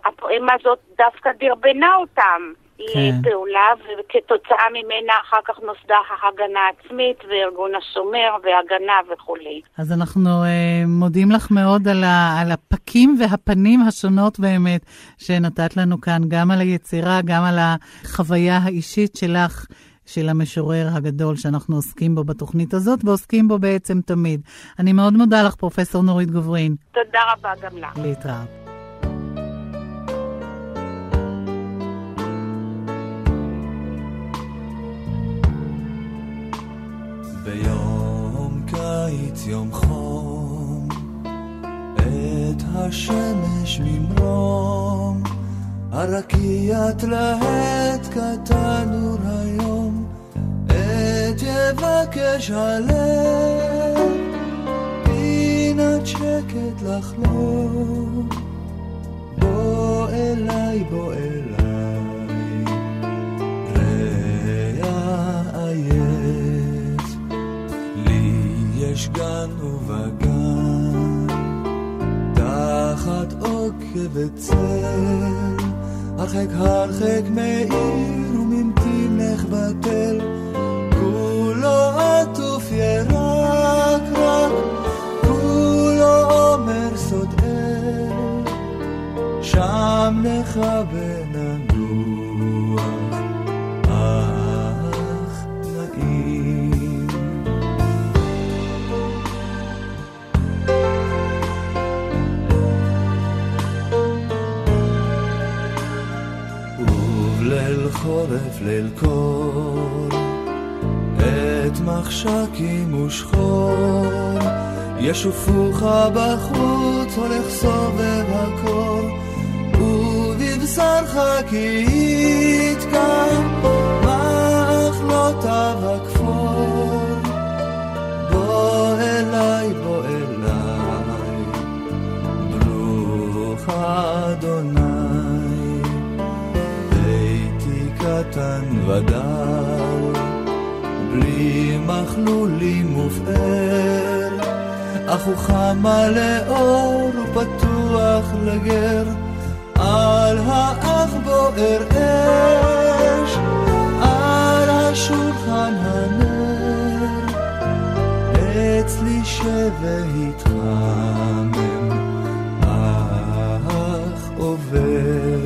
הפואמה הזאת דווקא דרבנה אותם כן. לפעולה, וכתוצאה ממנה אחר כך נוסדה ההגנה העצמית וארגון השומר והגנה וכולי. אז אנחנו uh, מודים לך מאוד על, ה, על הפקים והפנים השונות באמת שנתת לנו כאן, גם על היצירה, גם על החוויה האישית שלך. של המשורר הגדול שאנחנו עוסקים בו בתוכנית הזאת, ועוסקים בו בעצם תמיד. אני מאוד מודה לך, פרופ' נורית גוברין. תודה רבה גם לך. להתראות. ביום קיץ יום חום, עת השמש ממרום, הרקיע תלהט כתנור היום, את יבקש הלב, פינת שקט לחלום, בוא אליי, בוא אליי, רע עייף, יש גן ובגן, תחת עוקבת צל, הרחק הרחק מאיר וממתינך בתל, כולו עטוף ירק רק, כולו אומר סוד אל, שם נחבר חורף ליל קור, את מחשקים ושחור, ישופוך בחוץ הולך סובב הקור, ובבשרך כי יתקע מחלותיו הכפור. בוא אליי, בוא אליי, ברוך אדוני. קטן ודל, בלי מכלולים ופאר, אך הוא חם לאור ופתוח לגר, על האח בוער אש, על השולחן הנר, אצלי שב והתחמם, אך עובד.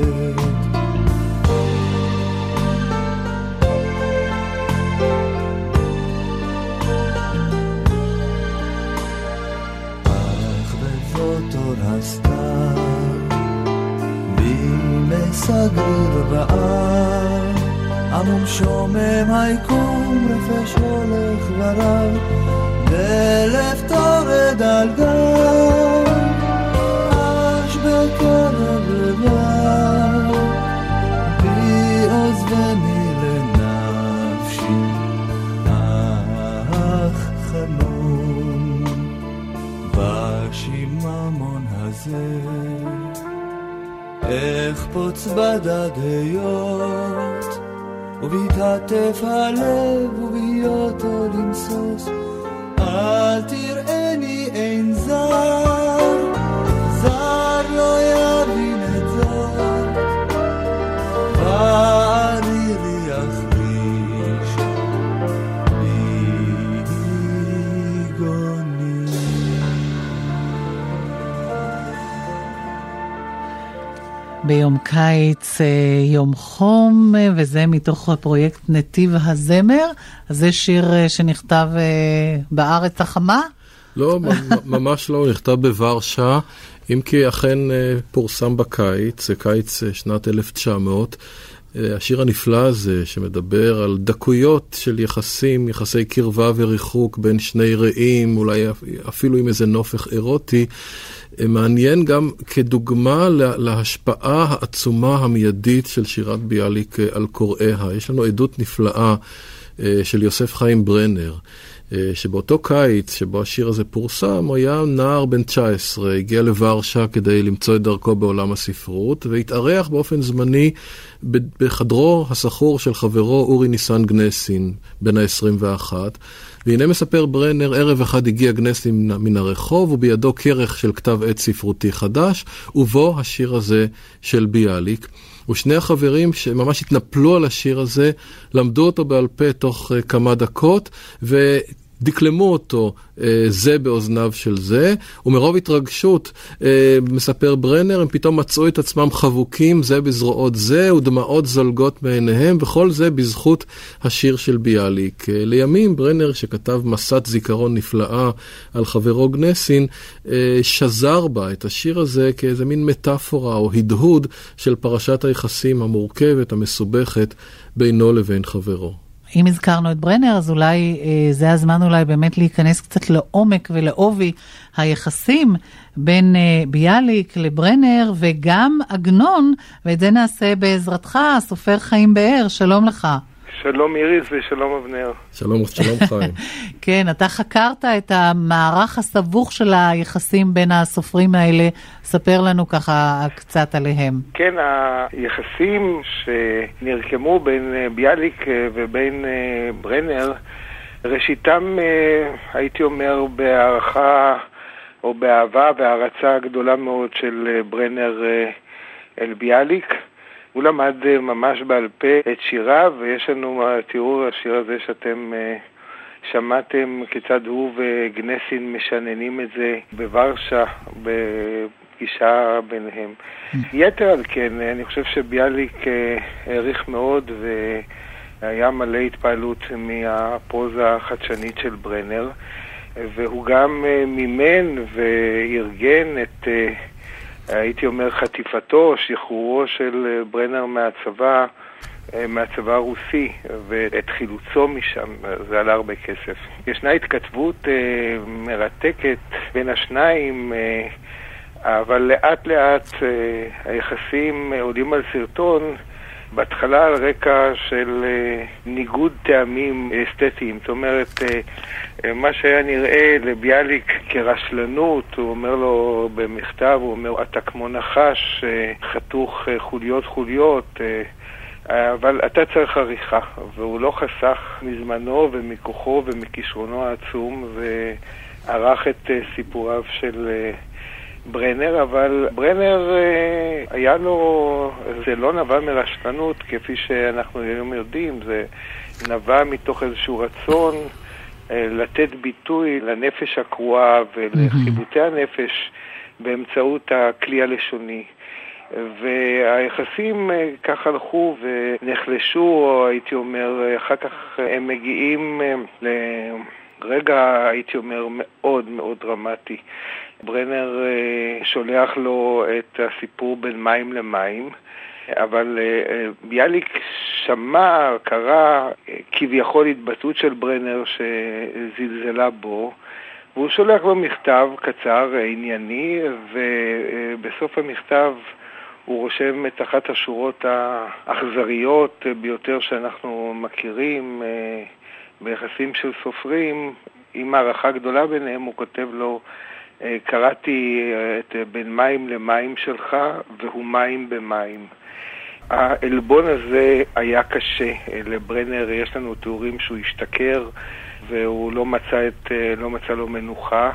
סגור בער, עמום שומם היקום רפש הולך ורב, דלף תורד על גב, אש בקרב לבב, בי עוזבני אחפוץ בדד היות, ובהתעטף הלב ובהיותו למסוס, אל תראני ביום קיץ, אה, יום חום, אה, וזה מתוך הפרויקט נתיב הזמר. אז זה שיר אה, שנכתב בארץ החמה? לא, ממש לא, נכתב בוורשה, אם כי אכן פורסם בקיץ, זה קיץ שנת 1900. אה, השיר הנפלא הזה, שמדבר על דקויות של יחסים, יחסי קרבה וריחוק בין שני רעים, אולי אפ- אפילו עם איזה נופך אירוטי, מעניין גם כדוגמה לה- להשפעה העצומה המיידית של שירת ביאליק אה, על קוראיה. יש לנו עדות נפלאה אה, של יוסף חיים ברנר. אה, שבאותו קיץ שבו השיר הזה פורסם, הוא היה נער בן 19, הגיע לוורשה כדי למצוא את דרכו בעולם הספרות, והתארח באופן זמני בחדרו הסחור של חברו אורי ניסן גנסין, בן ה-21. והנה מספר ברנר, ערב אחד הגיע גנסין מן- הרחוב, ובידו כרך של כתב עת ספרותי חדש, ובו השיר הזה של ביאליק. ושני החברים שממש התנפלו על השיר הזה, למדו אותו בעל פה תוך כמה דקות, ו... דקלמו אותו אה, זה באוזניו של זה, ומרוב התרגשות, אה, מספר ברנר, הם פתאום מצאו את עצמם חבוקים זה בזרועות זה, ודמעות זולגות מעיניהם, וכל זה בזכות השיר של ביאליק. אה, לימים ברנר, שכתב מסת זיכרון נפלאה על חברו גנסין, אה, שזר בה את השיר הזה כאיזה מין מטאפורה או הדהוד של פרשת היחסים המורכבת, המסובכת, בינו לבין חברו. אם הזכרנו את ברנר, אז אולי אה, זה הזמן אולי באמת להיכנס קצת לעומק ולעובי היחסים בין אה, ביאליק לברנר וגם עגנון, ואת זה נעשה בעזרתך, הסופר חיים באר, שלום לך. שלום איריס ושלום אבנר. שלום, שלום חיים. כן, אתה חקרת את המערך הסבוך של היחסים בין הסופרים האלה. ספר לנו ככה קצת עליהם. כן, היחסים שנרקמו בין אה, ביאליק אה, ובין אה, ברנר, ראשיתם, הייתי אומר, בהערכה או באהבה והערצה גדולה מאוד של ברנר אל ביאליק. הוא למד אה, ממש בעל פה את שיריו, ויש לנו תיאור השיר הזה שאתם אה, שמעתם כיצד הוא וגנסין משננים את זה בוורשה, בפגישה ביניהם. יתר על כן, אני חושב שביאליק אה, העריך מאוד והיה מלא התפעלות מהפרוזה החדשנית של ברנר, והוא גם מימן וארגן את... הייתי אומר, חטיפתו, שחרורו של אה, ברנר מהצבא, אה, מהצבא הרוסי, ואת חילוצו משם, זה עלה הרבה כסף. ישנה התכתבות אה, מרתקת בין השניים, אה, אבל לאט לאט אה, היחסים עולים על סרטון. בהתחלה על רקע של uh, ניגוד טעמים אסתטיים, זאת אומרת, uh, מה שהיה נראה לביאליק כרשלנות, הוא אומר לו במכתב, הוא אומר, אתה כמו נחש, חתוך חוליות חוליות, אבל אתה צריך עריכה, והוא לא חסך מזמנו ומכוחו ומכישרונו העצום, וערך את סיפוריו של... ברנר, אבל ברנר אה, היה לו, זה לא נבע מרשלנות כפי שאנחנו היום יודעים, זה נבע מתוך איזשהו רצון אה, לתת ביטוי לנפש הקרועה ולחיבוטי הנפש באמצעות הכלי הלשוני. והיחסים אה, כך הלכו ונחלשו, או הייתי אומר, אחר כך הם מגיעים לרגע, הייתי אומר, מאוד מאוד דרמטי. ברנר אה, שולח לו את הסיפור בין מים למים, אבל אה, ביאליק שמע, קרא כביכול התבטאות של ברנר שזלזלה בו, והוא שולח לו מכתב קצר, ענייני, ובסוף המכתב הוא רושם את אחת השורות האכזריות ביותר שאנחנו מכירים אה, ביחסים של סופרים, עם הערכה גדולה ביניהם, הוא כותב לו אה, קראתי אה, את אה, בין מים למים שלך, והוא מים במים. העלבון הזה היה קשה לברנר, יש לנו תיאורים שהוא השתכר והוא לא מצא, את, לא מצא לו מנוחה,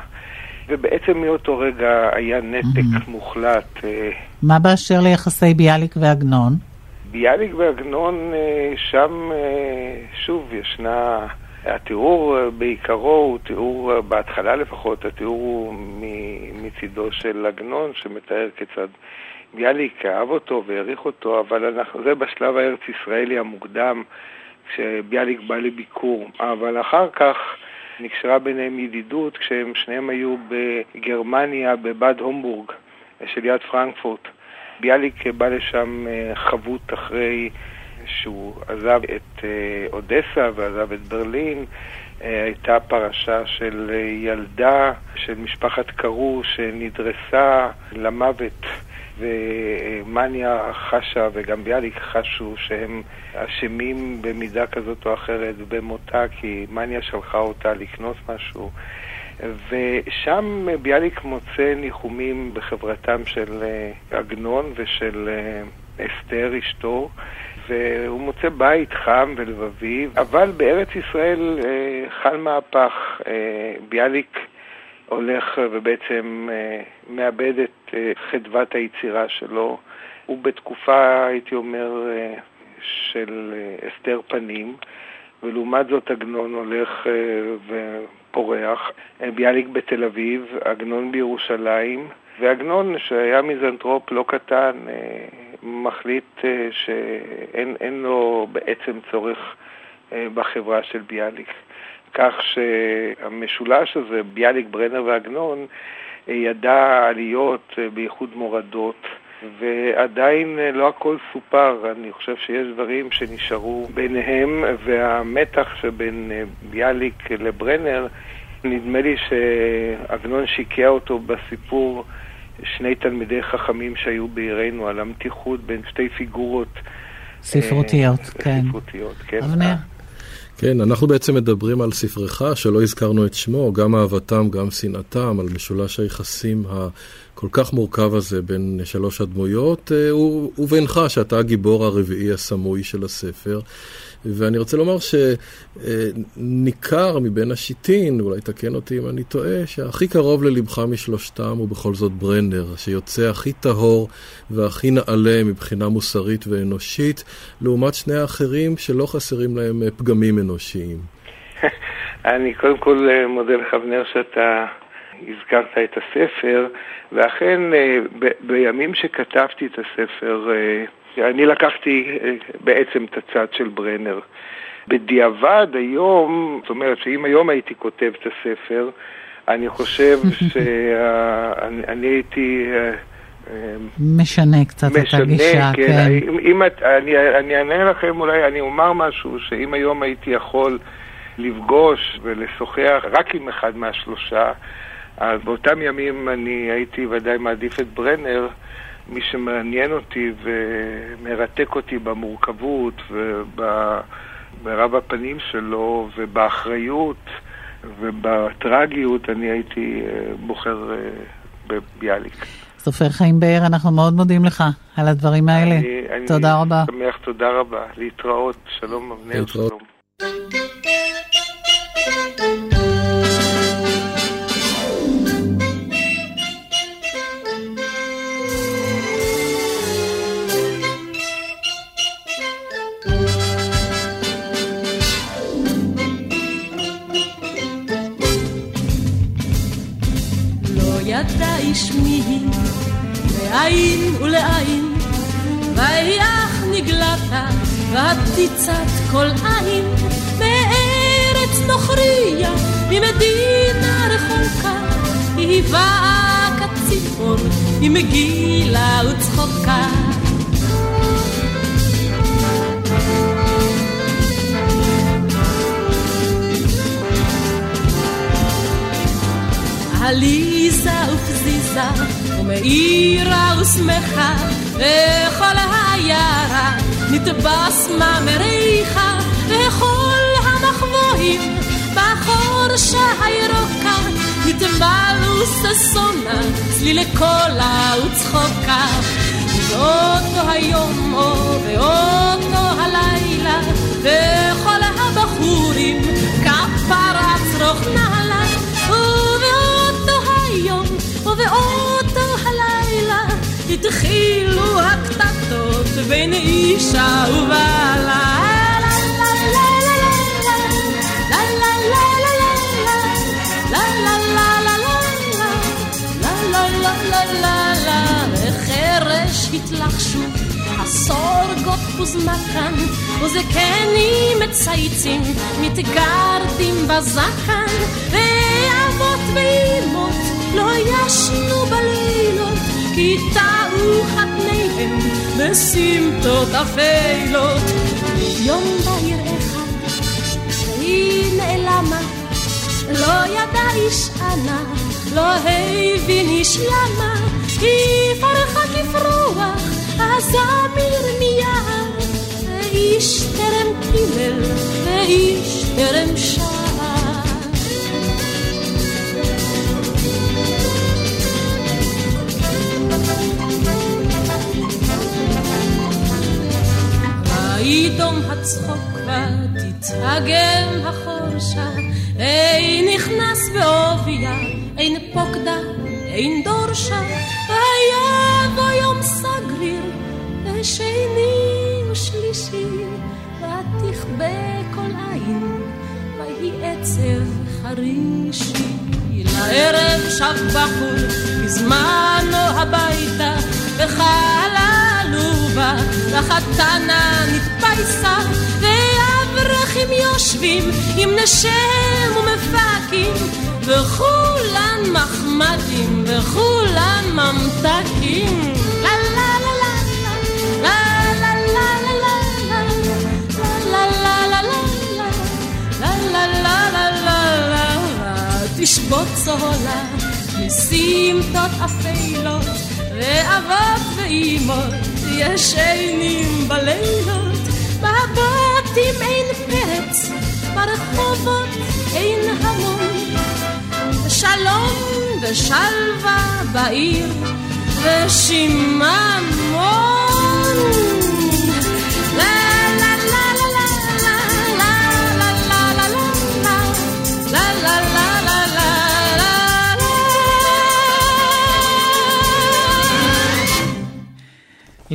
ובעצם מאותו רגע היה נתק mm-hmm. מוחלט. מה באשר ליחסי ביאליק ועגנון? ביאליק ועגנון, שם שוב ישנה התיאור אה, בעיקרו הוא תיאור, אה, בהתחלה לפחות, התיאור הוא מצידו של עגנון, שמתאר כיצד ביאליק אהב אותו והעריך אותו, אבל אנחנו, זה בשלב הארץ-ישראלי המוקדם, כשביאליק בא לביקור. אבל אחר כך נקשרה ביניהם ידידות כשהם שניהם היו בגרמניה, בבאד הומבורג של יד פרנקפורט. ביאליק בא לשם אה, חבוט אחרי שהוא עזב את אה, אודסה ועזב את ברלין. אה, הייתה פרשה של אה, ילדה של משפחת קרו שנדרסה למוות ומניה חשה וגם ביאליק חשו שהם אשמים במידה כזאת או אחרת במותה כי מניה שלחה אותה לקנות משהו ושם ביאליק מוצא ניחומים בחברתם של עגנון ושל אסתר אשתו והוא מוצא בית חם ולבבי, אבל בארץ ישראל אה, חל מהפך. אה, ביאליק הולך ובעצם אה, מאבד את אה, חדוות היצירה שלו, הוא בתקופה, הייתי אומר, אה, של אה, הסתר פנים, ולעומת זאת עגנון הולך אה, ופורח. ביאליק בתל אביב, עגנון בירושלים, ועגנון, שהיה מיזנטרופ לא קטן, מחליט שאין לו בעצם צורך בחברה של ביאליק. כך שהמשולש הזה, ביאליק, ברנר ועגנון, ידע עליות, בייחוד מורדות. ועדיין אה, לא הכל סופר, אני חושב שיש דברים שנשארו ביניהם, והמתח שבין אה, ביאליק לברנר, נדמה לי שעגנון שיקע אותו בסיפור שני תלמידי חכמים שהיו בעירנו, על המתיחות בין שתי פיגורות. ספרותיות, אה, כן. ספרותיות, כן. אבנר. כן, אנחנו בעצם מדברים על ספרך שלא הזכרנו את שמו, גם אהבתם, גם שנאתם, על משולש היחסים הכל כך מורכב הזה בין שלוש הדמויות, אה, ובינך, שאתה הגיבור הרביעי הסמוי של הספר. ואני רוצה לומר שניכר מבין השיטין, אולי תקן אותי אם אני טועה, שהכי קרוב ללבך משלושתם הוא בכל זאת ברנר, שיוצא הכי טהור והכי נעלה מבחינה מוסרית ואנושית, לעומת שני האחרים שלא חסרים להם פגמים אנושיים. אני קודם כל אה, מודה לך, אבנר, שאתה הזכרת את הספר, ואכן אה, בימים שכתבתי את הספר, אה, אני לקחתי אה, בעצם את הצד של ברנר. בדיעבד היום, זאת אומרת שאם היום הייתי כותב את הספר, אני חושב שאני הייתי... משנה קצת משנה, את הגישה, כן. כן. אם, אם את, אני, אני אענה לכם אולי, אני אומר משהו, שאם היום הייתי יכול לפגוש ולשוחח רק עם אחד מהשלושה, אז באותם ימים אני הייתי ודאי מעדיף את ברנר, מי שמעניין אותי ומרתק אותי במורכבות וברב הפנים שלו ובאחריות ובטרגיות, אני הייתי אה, בוחר אה, בביאליק. סופר חיים באר, אנחנו מאוד מודים לך על הדברים האלה. אני, תודה אני רבה. אני שמח, תודה רבה. להתראות. שלום, אבנר, שלום. שמי לעין ולעין ויח נגלת ותצת כל עין. מארץ נוכריה ממדינה רחוקה היא באה כציפור עם גילה וצחוקה עליזה ופזיזה, ומאירה ושמחה, וכל העיירה נתבשמה מריחה, וכל המחבואים בחורשה הירוקה, נתמלאו ששונה, צלילי קולה וצחוקה. ואותו היום או ואותו הלילה, וכל הבחורים כפרה צרוך הקטטות בין אישה ובעלה. התלחשו, הסורגות וזמקן, וזקנים מצייצים, מתגרדים בזקן, ואבות ואימות לא ישנו בלילות, כי טעו חתניהם בסמטות אפלות. יום בהיר אחד, שהיא נעלמה, לא ידע איש אנה, לא הבין איש למה, היא פרחה כפרוח, הזמיר מיער, ואיש טרם קילל, ואיש טרם שר. וידום הצחוק ותתאגם החורשה, אין נכנס בעוביה, אין פוקדה, אין דורשה, ויבוא יום סגריר, ושני ושלישי, ואת תכבה כל עין, ויהי עצב חרישי. לערב שב בחור, בזמנו הביתה, וחללו טובה, רחתנה נתפייסה, והאברכים יושבים עם נשם ומפקים, וכולן מחמדים, וכולן ממתקים. תשבות צהולה, מסימתות אפלות, ואבות ואימות, ישנים בלילות, בבתים אין פרץ, ברחובות אין המון, ושלום ושלווה בעיר, ושיממון.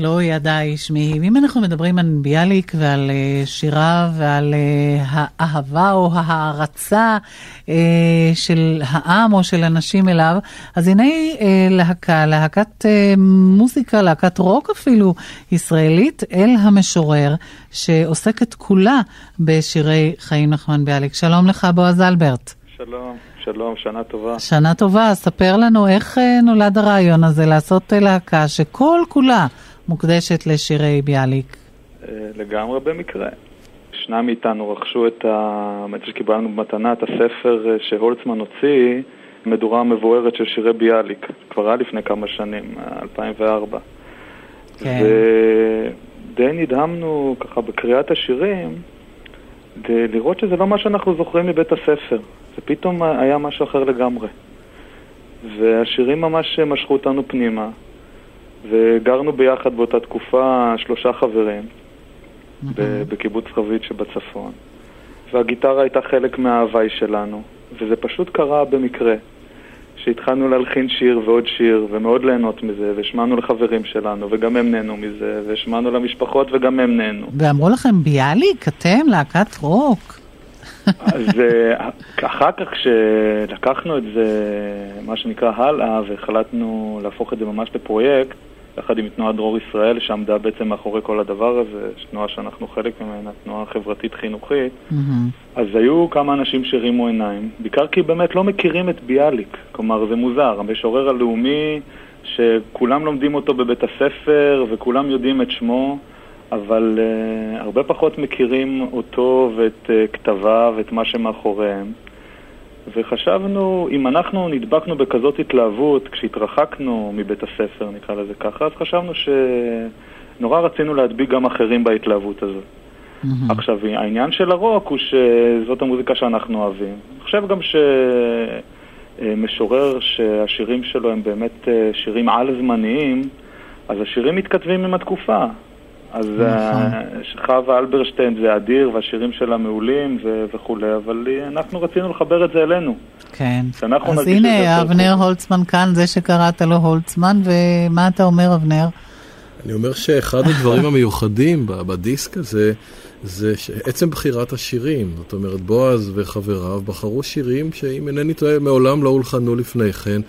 לא ידע איש מי. אם אנחנו מדברים על ביאליק ועל אה, שיריו ועל אה, האהבה או ההערצה אה, של העם או של אנשים אליו, אז הנה להקה, להקת מוזיקה, להקת רוק אפילו, ישראלית, אל המשורר, שעוסקת כולה בשירי חיים נחמן ביאליק. שלום לך, בועז אלברט. שלום. שלום, שנה טובה. שנה טובה, ספר לנו איך נולד הרעיון הזה לעשות להקה שכל כולה מוקדשת לשירי ביאליק? לגמרי במקרה. שניים מאיתנו רכשו את ה... האמת שקיבלנו במתנה את הספר שהולצמן הוציא, מדורה מבוארת של שירי ביאליק. כבר היה לפני כמה שנים, 2004. כן. ודי נדהמנו ככה בקריאת השירים, לראות שזה לא מה שאנחנו זוכרים מבית הספר. זה פתאום היה משהו אחר לגמרי. והשירים ממש משכו אותנו פנימה. וגרנו ביחד באותה תקופה שלושה חברים בקיבוץ חבית שבצפון. והגיטרה הייתה חלק מההוואי שלנו, וזה פשוט קרה במקרה. שהתחלנו להלחין שיר ועוד שיר, ומאוד ליהנות מזה, והשמענו לחברים שלנו, וגם הם נהנו מזה, והשמענו למשפחות, וגם הם נהנו. ואמרו לכם, ביאליק, אתם להקת רוק. אז אחר כך כשלקחנו את זה, מה שנקרא הלאה, והחלטנו להפוך את זה ממש לפרויקט, יחד עם תנועת דרור ישראל, שעמדה בעצם מאחורי כל הדבר הזה, תנועה שאנחנו חלק ממנה, תנועה חברתית-חינוכית, mm-hmm. אז היו כמה אנשים שהרימו עיניים, בעיקר כי באמת לא מכירים את ביאליק, כלומר זה מוזר, המשורר הלאומי שכולם לומדים אותו בבית הספר וכולם יודעים את שמו, אבל uh, הרבה פחות מכירים אותו ואת uh, כתביו ואת מה שמאחוריהם. וחשבנו, אם אנחנו נדבקנו בכזאת התלהבות כשהתרחקנו מבית הספר, נקרא לזה ככה, אז חשבנו שנורא רצינו להדביק גם אחרים בהתלהבות הזו. Mm-hmm. עכשיו, העניין של הרוק הוא שזאת המוזיקה שאנחנו אוהבים. אני חושב גם שמשורר שהשירים שלו הם באמת אה, שירים על-זמניים, אז השירים מתכתבים עם התקופה. אז נכון. חווה אלברשטיין זה אדיר, והשירים שלה מעולים ו- וכולי, אבל אנחנו רצינו לחבר את זה אלינו. כן. אז הנה, אבנר הולצמן כאן, זה שקראת לו הולצמן, ומה אתה אומר, אבנר? אני אומר שאחד הדברים המיוחדים בדיסק הזה, זה עצם בחירת השירים. זאת אומרת, בועז וחבריו בחרו שירים שאם אינני טועה, מעולם לא הולחנו לפני כן.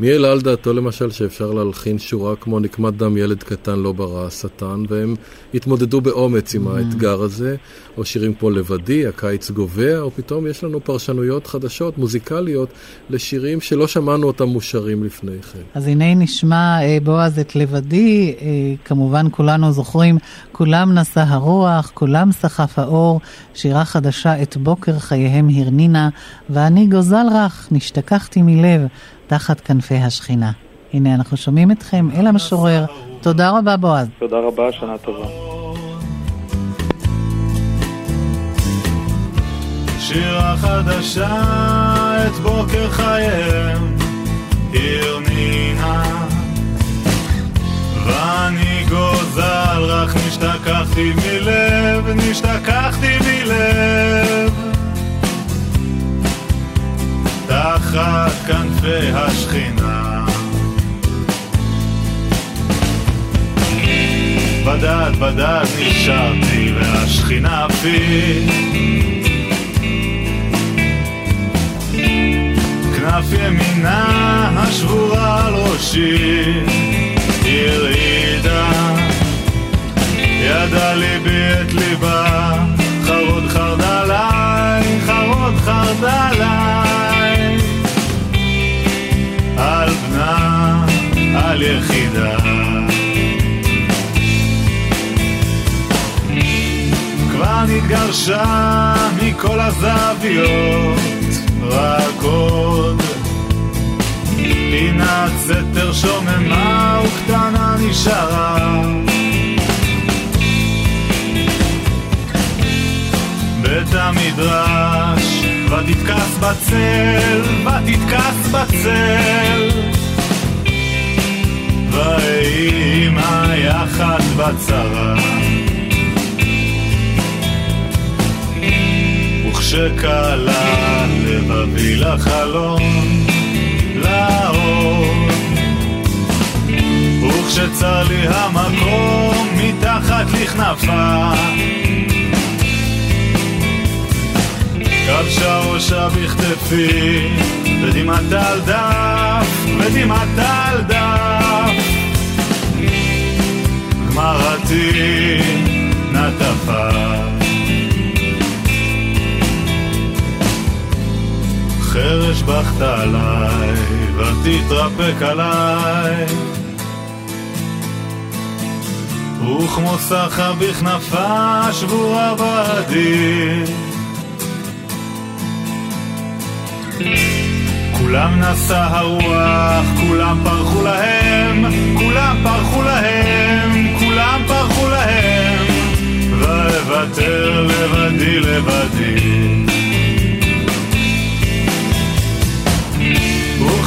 מי העלה על דעתו למשל שאפשר להלחין שורה כמו נקמת דם ילד קטן לא ברא השטן, והם התמודדו באומץ עם mm. האתגר הזה, או שירים כמו לבדי, הקיץ גובע, או פתאום יש לנו פרשנויות חדשות, מוזיקליות, לשירים שלא שמענו אותם מושרים לפני כן. אז הנה נשמע, אה, בועז, את לבדי, אה, כמובן כולנו זוכרים, כולם נשא הרוח, כולם סחף האור, שירה חדשה את בוקר חייהם הרנינה, ואני גוזל רך, נשתכחתי מלב. תחת כנפי השכינה. הנה, אנחנו שומעים אתכם אל המשורר. תודה רבה, בועז. תודה רבה, שנה טובה. שירה חדשה את בוקר חייהם הרנינה ואני גוזל רק נשתכחתי מלב, נשתכחתי מלב. תחת כנפי השכינה. בדד בדד נשארתי והשכינה פי כנף ימינה השבורה על ראשי הרעידה ידה ליבי את ליבה. חרוד חרדלי חרוד חרדלי על בנה על יחידה. כבר נתגרשה מכל הזוויות רק פינת סתר שוממה וקטנה נשארה. בית המדרש ותתכס בצל, ותתכס בצל. ויהי עמה יחד בצרה וכשקלה לבבי לחלום לאור. וכשצר לי המקום מתחת לכנפה. כבשה ראשה בכתפי ודמעתה על דף ודמעתה על דף. גמרתי נטפה חרש בכתה עליי ותתרפק עליי וכמו סחה בכנפה שבורה בעדי כולם נסע הרוח, כולם פרחו להם, כולם פרחו להם, כולם פרחו להם, ואוותר לבדי לבדי.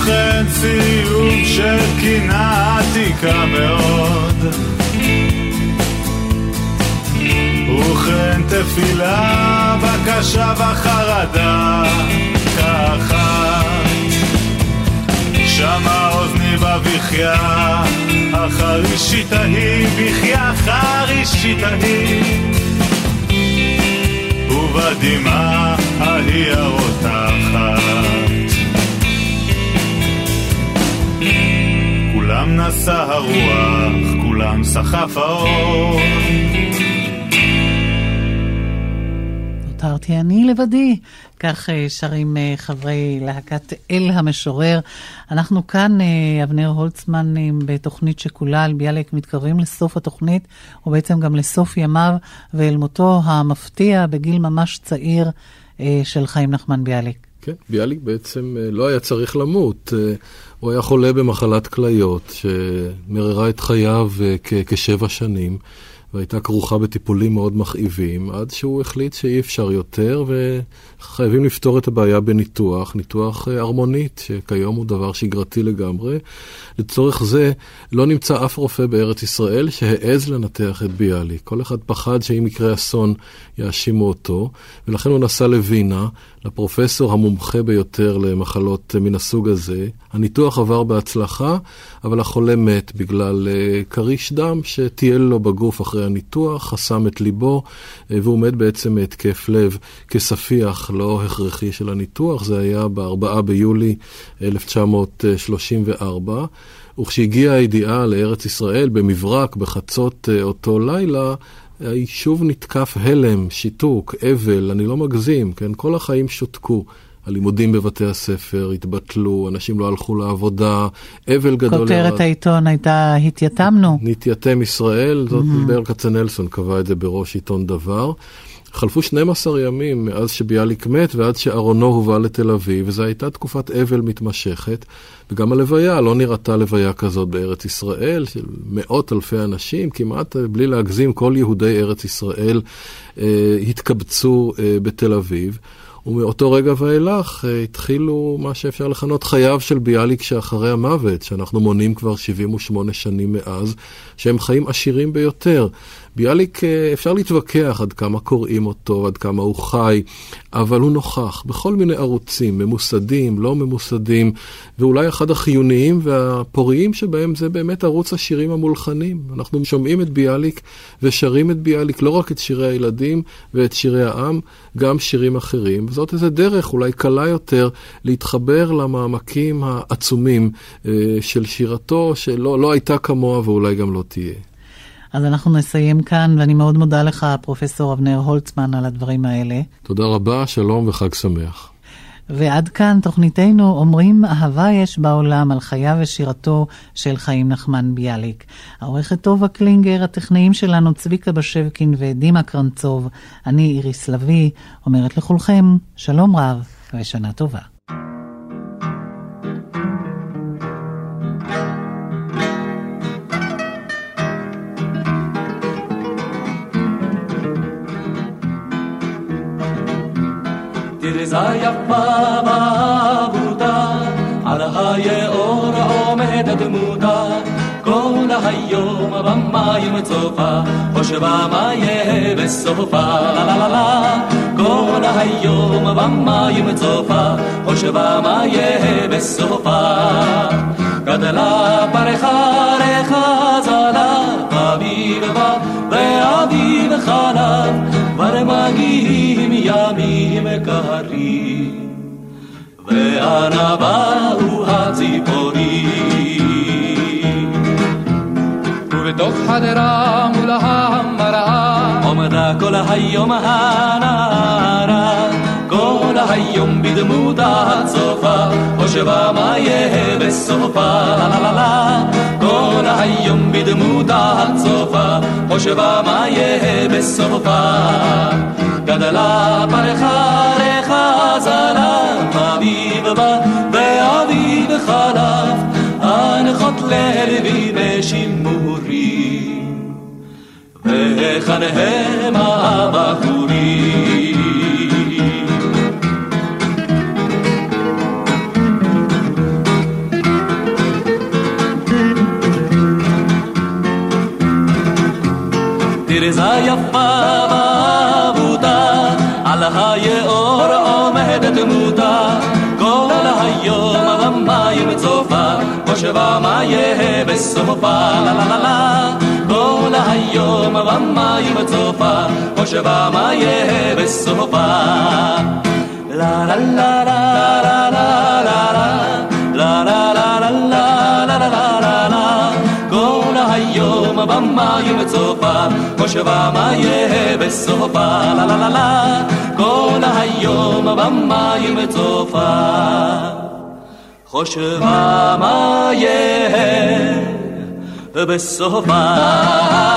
וכן ציור של קינה עתיקה מאוד, וכן תפילה, בקשה וחרדה, כאחת. שמע אוזני בבכיה, החרישית ההיא, בכיה חרישית ההיא. ובדמעה ההיא הרותחת. כולם נשא הרוח, כולם סחף האור. נותרתי אני לבדי. כך אה, שרים אה, חברי להקת אל המשורר. אנחנו כאן, אה, אבנר הולצמן, בתוכנית שכולה על ביאליק, מתקרבים לסוף התוכנית, ובעצם גם לסוף ימיו, ואל מותו המפתיע בגיל ממש צעיר של חיים נחמן ביאליק. כן, ביאליק בעצם לא היה צריך למות. הוא היה חולה במחלת כליות, שמררה את חייו כשבע שנים. והייתה כרוכה בטיפולים מאוד מכאיבים, עד שהוא החליט שאי אפשר יותר וחייבים לפתור את הבעיה בניתוח, ניתוח ארמונית, שכיום הוא דבר שגרתי לגמרי. לצורך זה לא נמצא אף רופא בארץ ישראל שהעז לנתח את ביאליק. כל אחד פחד שאם יקרה אסון יאשימו אותו, ולכן הוא נסע לווינה, לפרופסור המומחה ביותר למחלות מן הסוג הזה. הניתוח עבר בהצלחה, אבל החולה מת בגלל כריש דם שטייל לו בגוף אחרי הניתוח, חסם את ליבו, והוא מת בעצם מהתקף לב כספיח לא הכרחי של הניתוח. זה היה ב-4 ביולי 1934. וכשהגיעה הידיעה לארץ ישראל במברק, בחצות אותו לילה, היישוב נתקף הלם, שיתוק, אבל, אני לא מגזים, כן? כל החיים שותקו. הלימודים בבתי הספר התבטלו, אנשים לא הלכו לעבודה, אבל גדול. כותרת העיתון הייתה התייתמנו. נתייתם ישראל, זאת mm-hmm. ברל כצנלסון קבע את זה בראש עיתון דבר. חלפו 12 ימים מאז שביאליק מת ועד שארונו הובא לתל אביב, וזו הייתה תקופת אבל מתמשכת, וגם הלוויה לא נראתה לוויה כזאת בארץ ישראל, של מאות אלפי אנשים, כמעט בלי להגזים, כל יהודי ארץ ישראל אה, התקבצו אה, בתל אביב. ומאותו רגע ואילך אה, התחילו מה שאפשר לכנות חייו של ביאליק שאחרי המוות, שאנחנו מונים כבר 78 שנים מאז, שהם חיים עשירים ביותר. ביאליק, אה, אפשר להתווכח עד כמה קוראים אותו, עד כמה הוא חי, אבל הוא נוכח בכל מיני ערוצים, ממוסדים, לא ממוסדים, ואולי אחד החיוניים והפוריים שבהם זה באמת ערוץ השירים המולחנים. אנחנו שומעים את ביאליק ושרים את ביאליק, לא רק את שירי הילדים ואת שירי העם, גם שירים אחרים. וזאת איזו דרך אולי קלה יותר להתחבר למעמקים העצומים אה, של שירתו, שלא לא הייתה כמוה ואולי גם לא תהיה. אז אנחנו נסיים כאן, ואני מאוד מודה לך, פרופסור אבנר הולצמן, על הדברים האלה. תודה רבה, שלום וחג שמח. ועד כאן תוכניתנו אומרים אהבה יש בעולם על חייו ושירתו של חיים נחמן ביאליק. העורכת טובה קלינגר, הטכנאים שלנו צביקה בשבקין ודימה קרנצוב, אני איריס לביא, אומרת לכולכם שלום רב ושנה טובה. תרזה יפה בעבודה, על היאור עומדת דמותה. כל היום במים צופה, חושבה מה יהיה בסופה, לה לה לה לה. כל היום במים צופה, חושבה מה יהיה בסופה. גדלה פרחה לחזלה, אביב בא ואביב חלב, כבר מגיעים ימים קרים, ואנה באו הציפורים. ובתוך חדרה מול המראה עומדה כל היום הנערה, היום בדמותה הצופה, חושבה מה יהיה בסופה, לה לה לה. כל היום בדמותה הצופה, חושבה מה יהיה בסופה. גדלה פרחה לחזרה, אביב בא ואביב חלף, הנחות ללוי בשימורים, והיכן הם הבחורים? תרזה יפה בעבודה, על היאור עומדת דמותה. כל היום במים צופה, חושבה מה יהיה בסופה, לה לה לה לה. כל היום במים צופה, חושבה מה יהיה בסופה. לה לה לה לה לה לה לה לה לה לה לה היום במים צופה, חושבה מה יהיה בסופה, לה לה לה לה כל היום במים צופה, חושבה מה יהיה בסופה.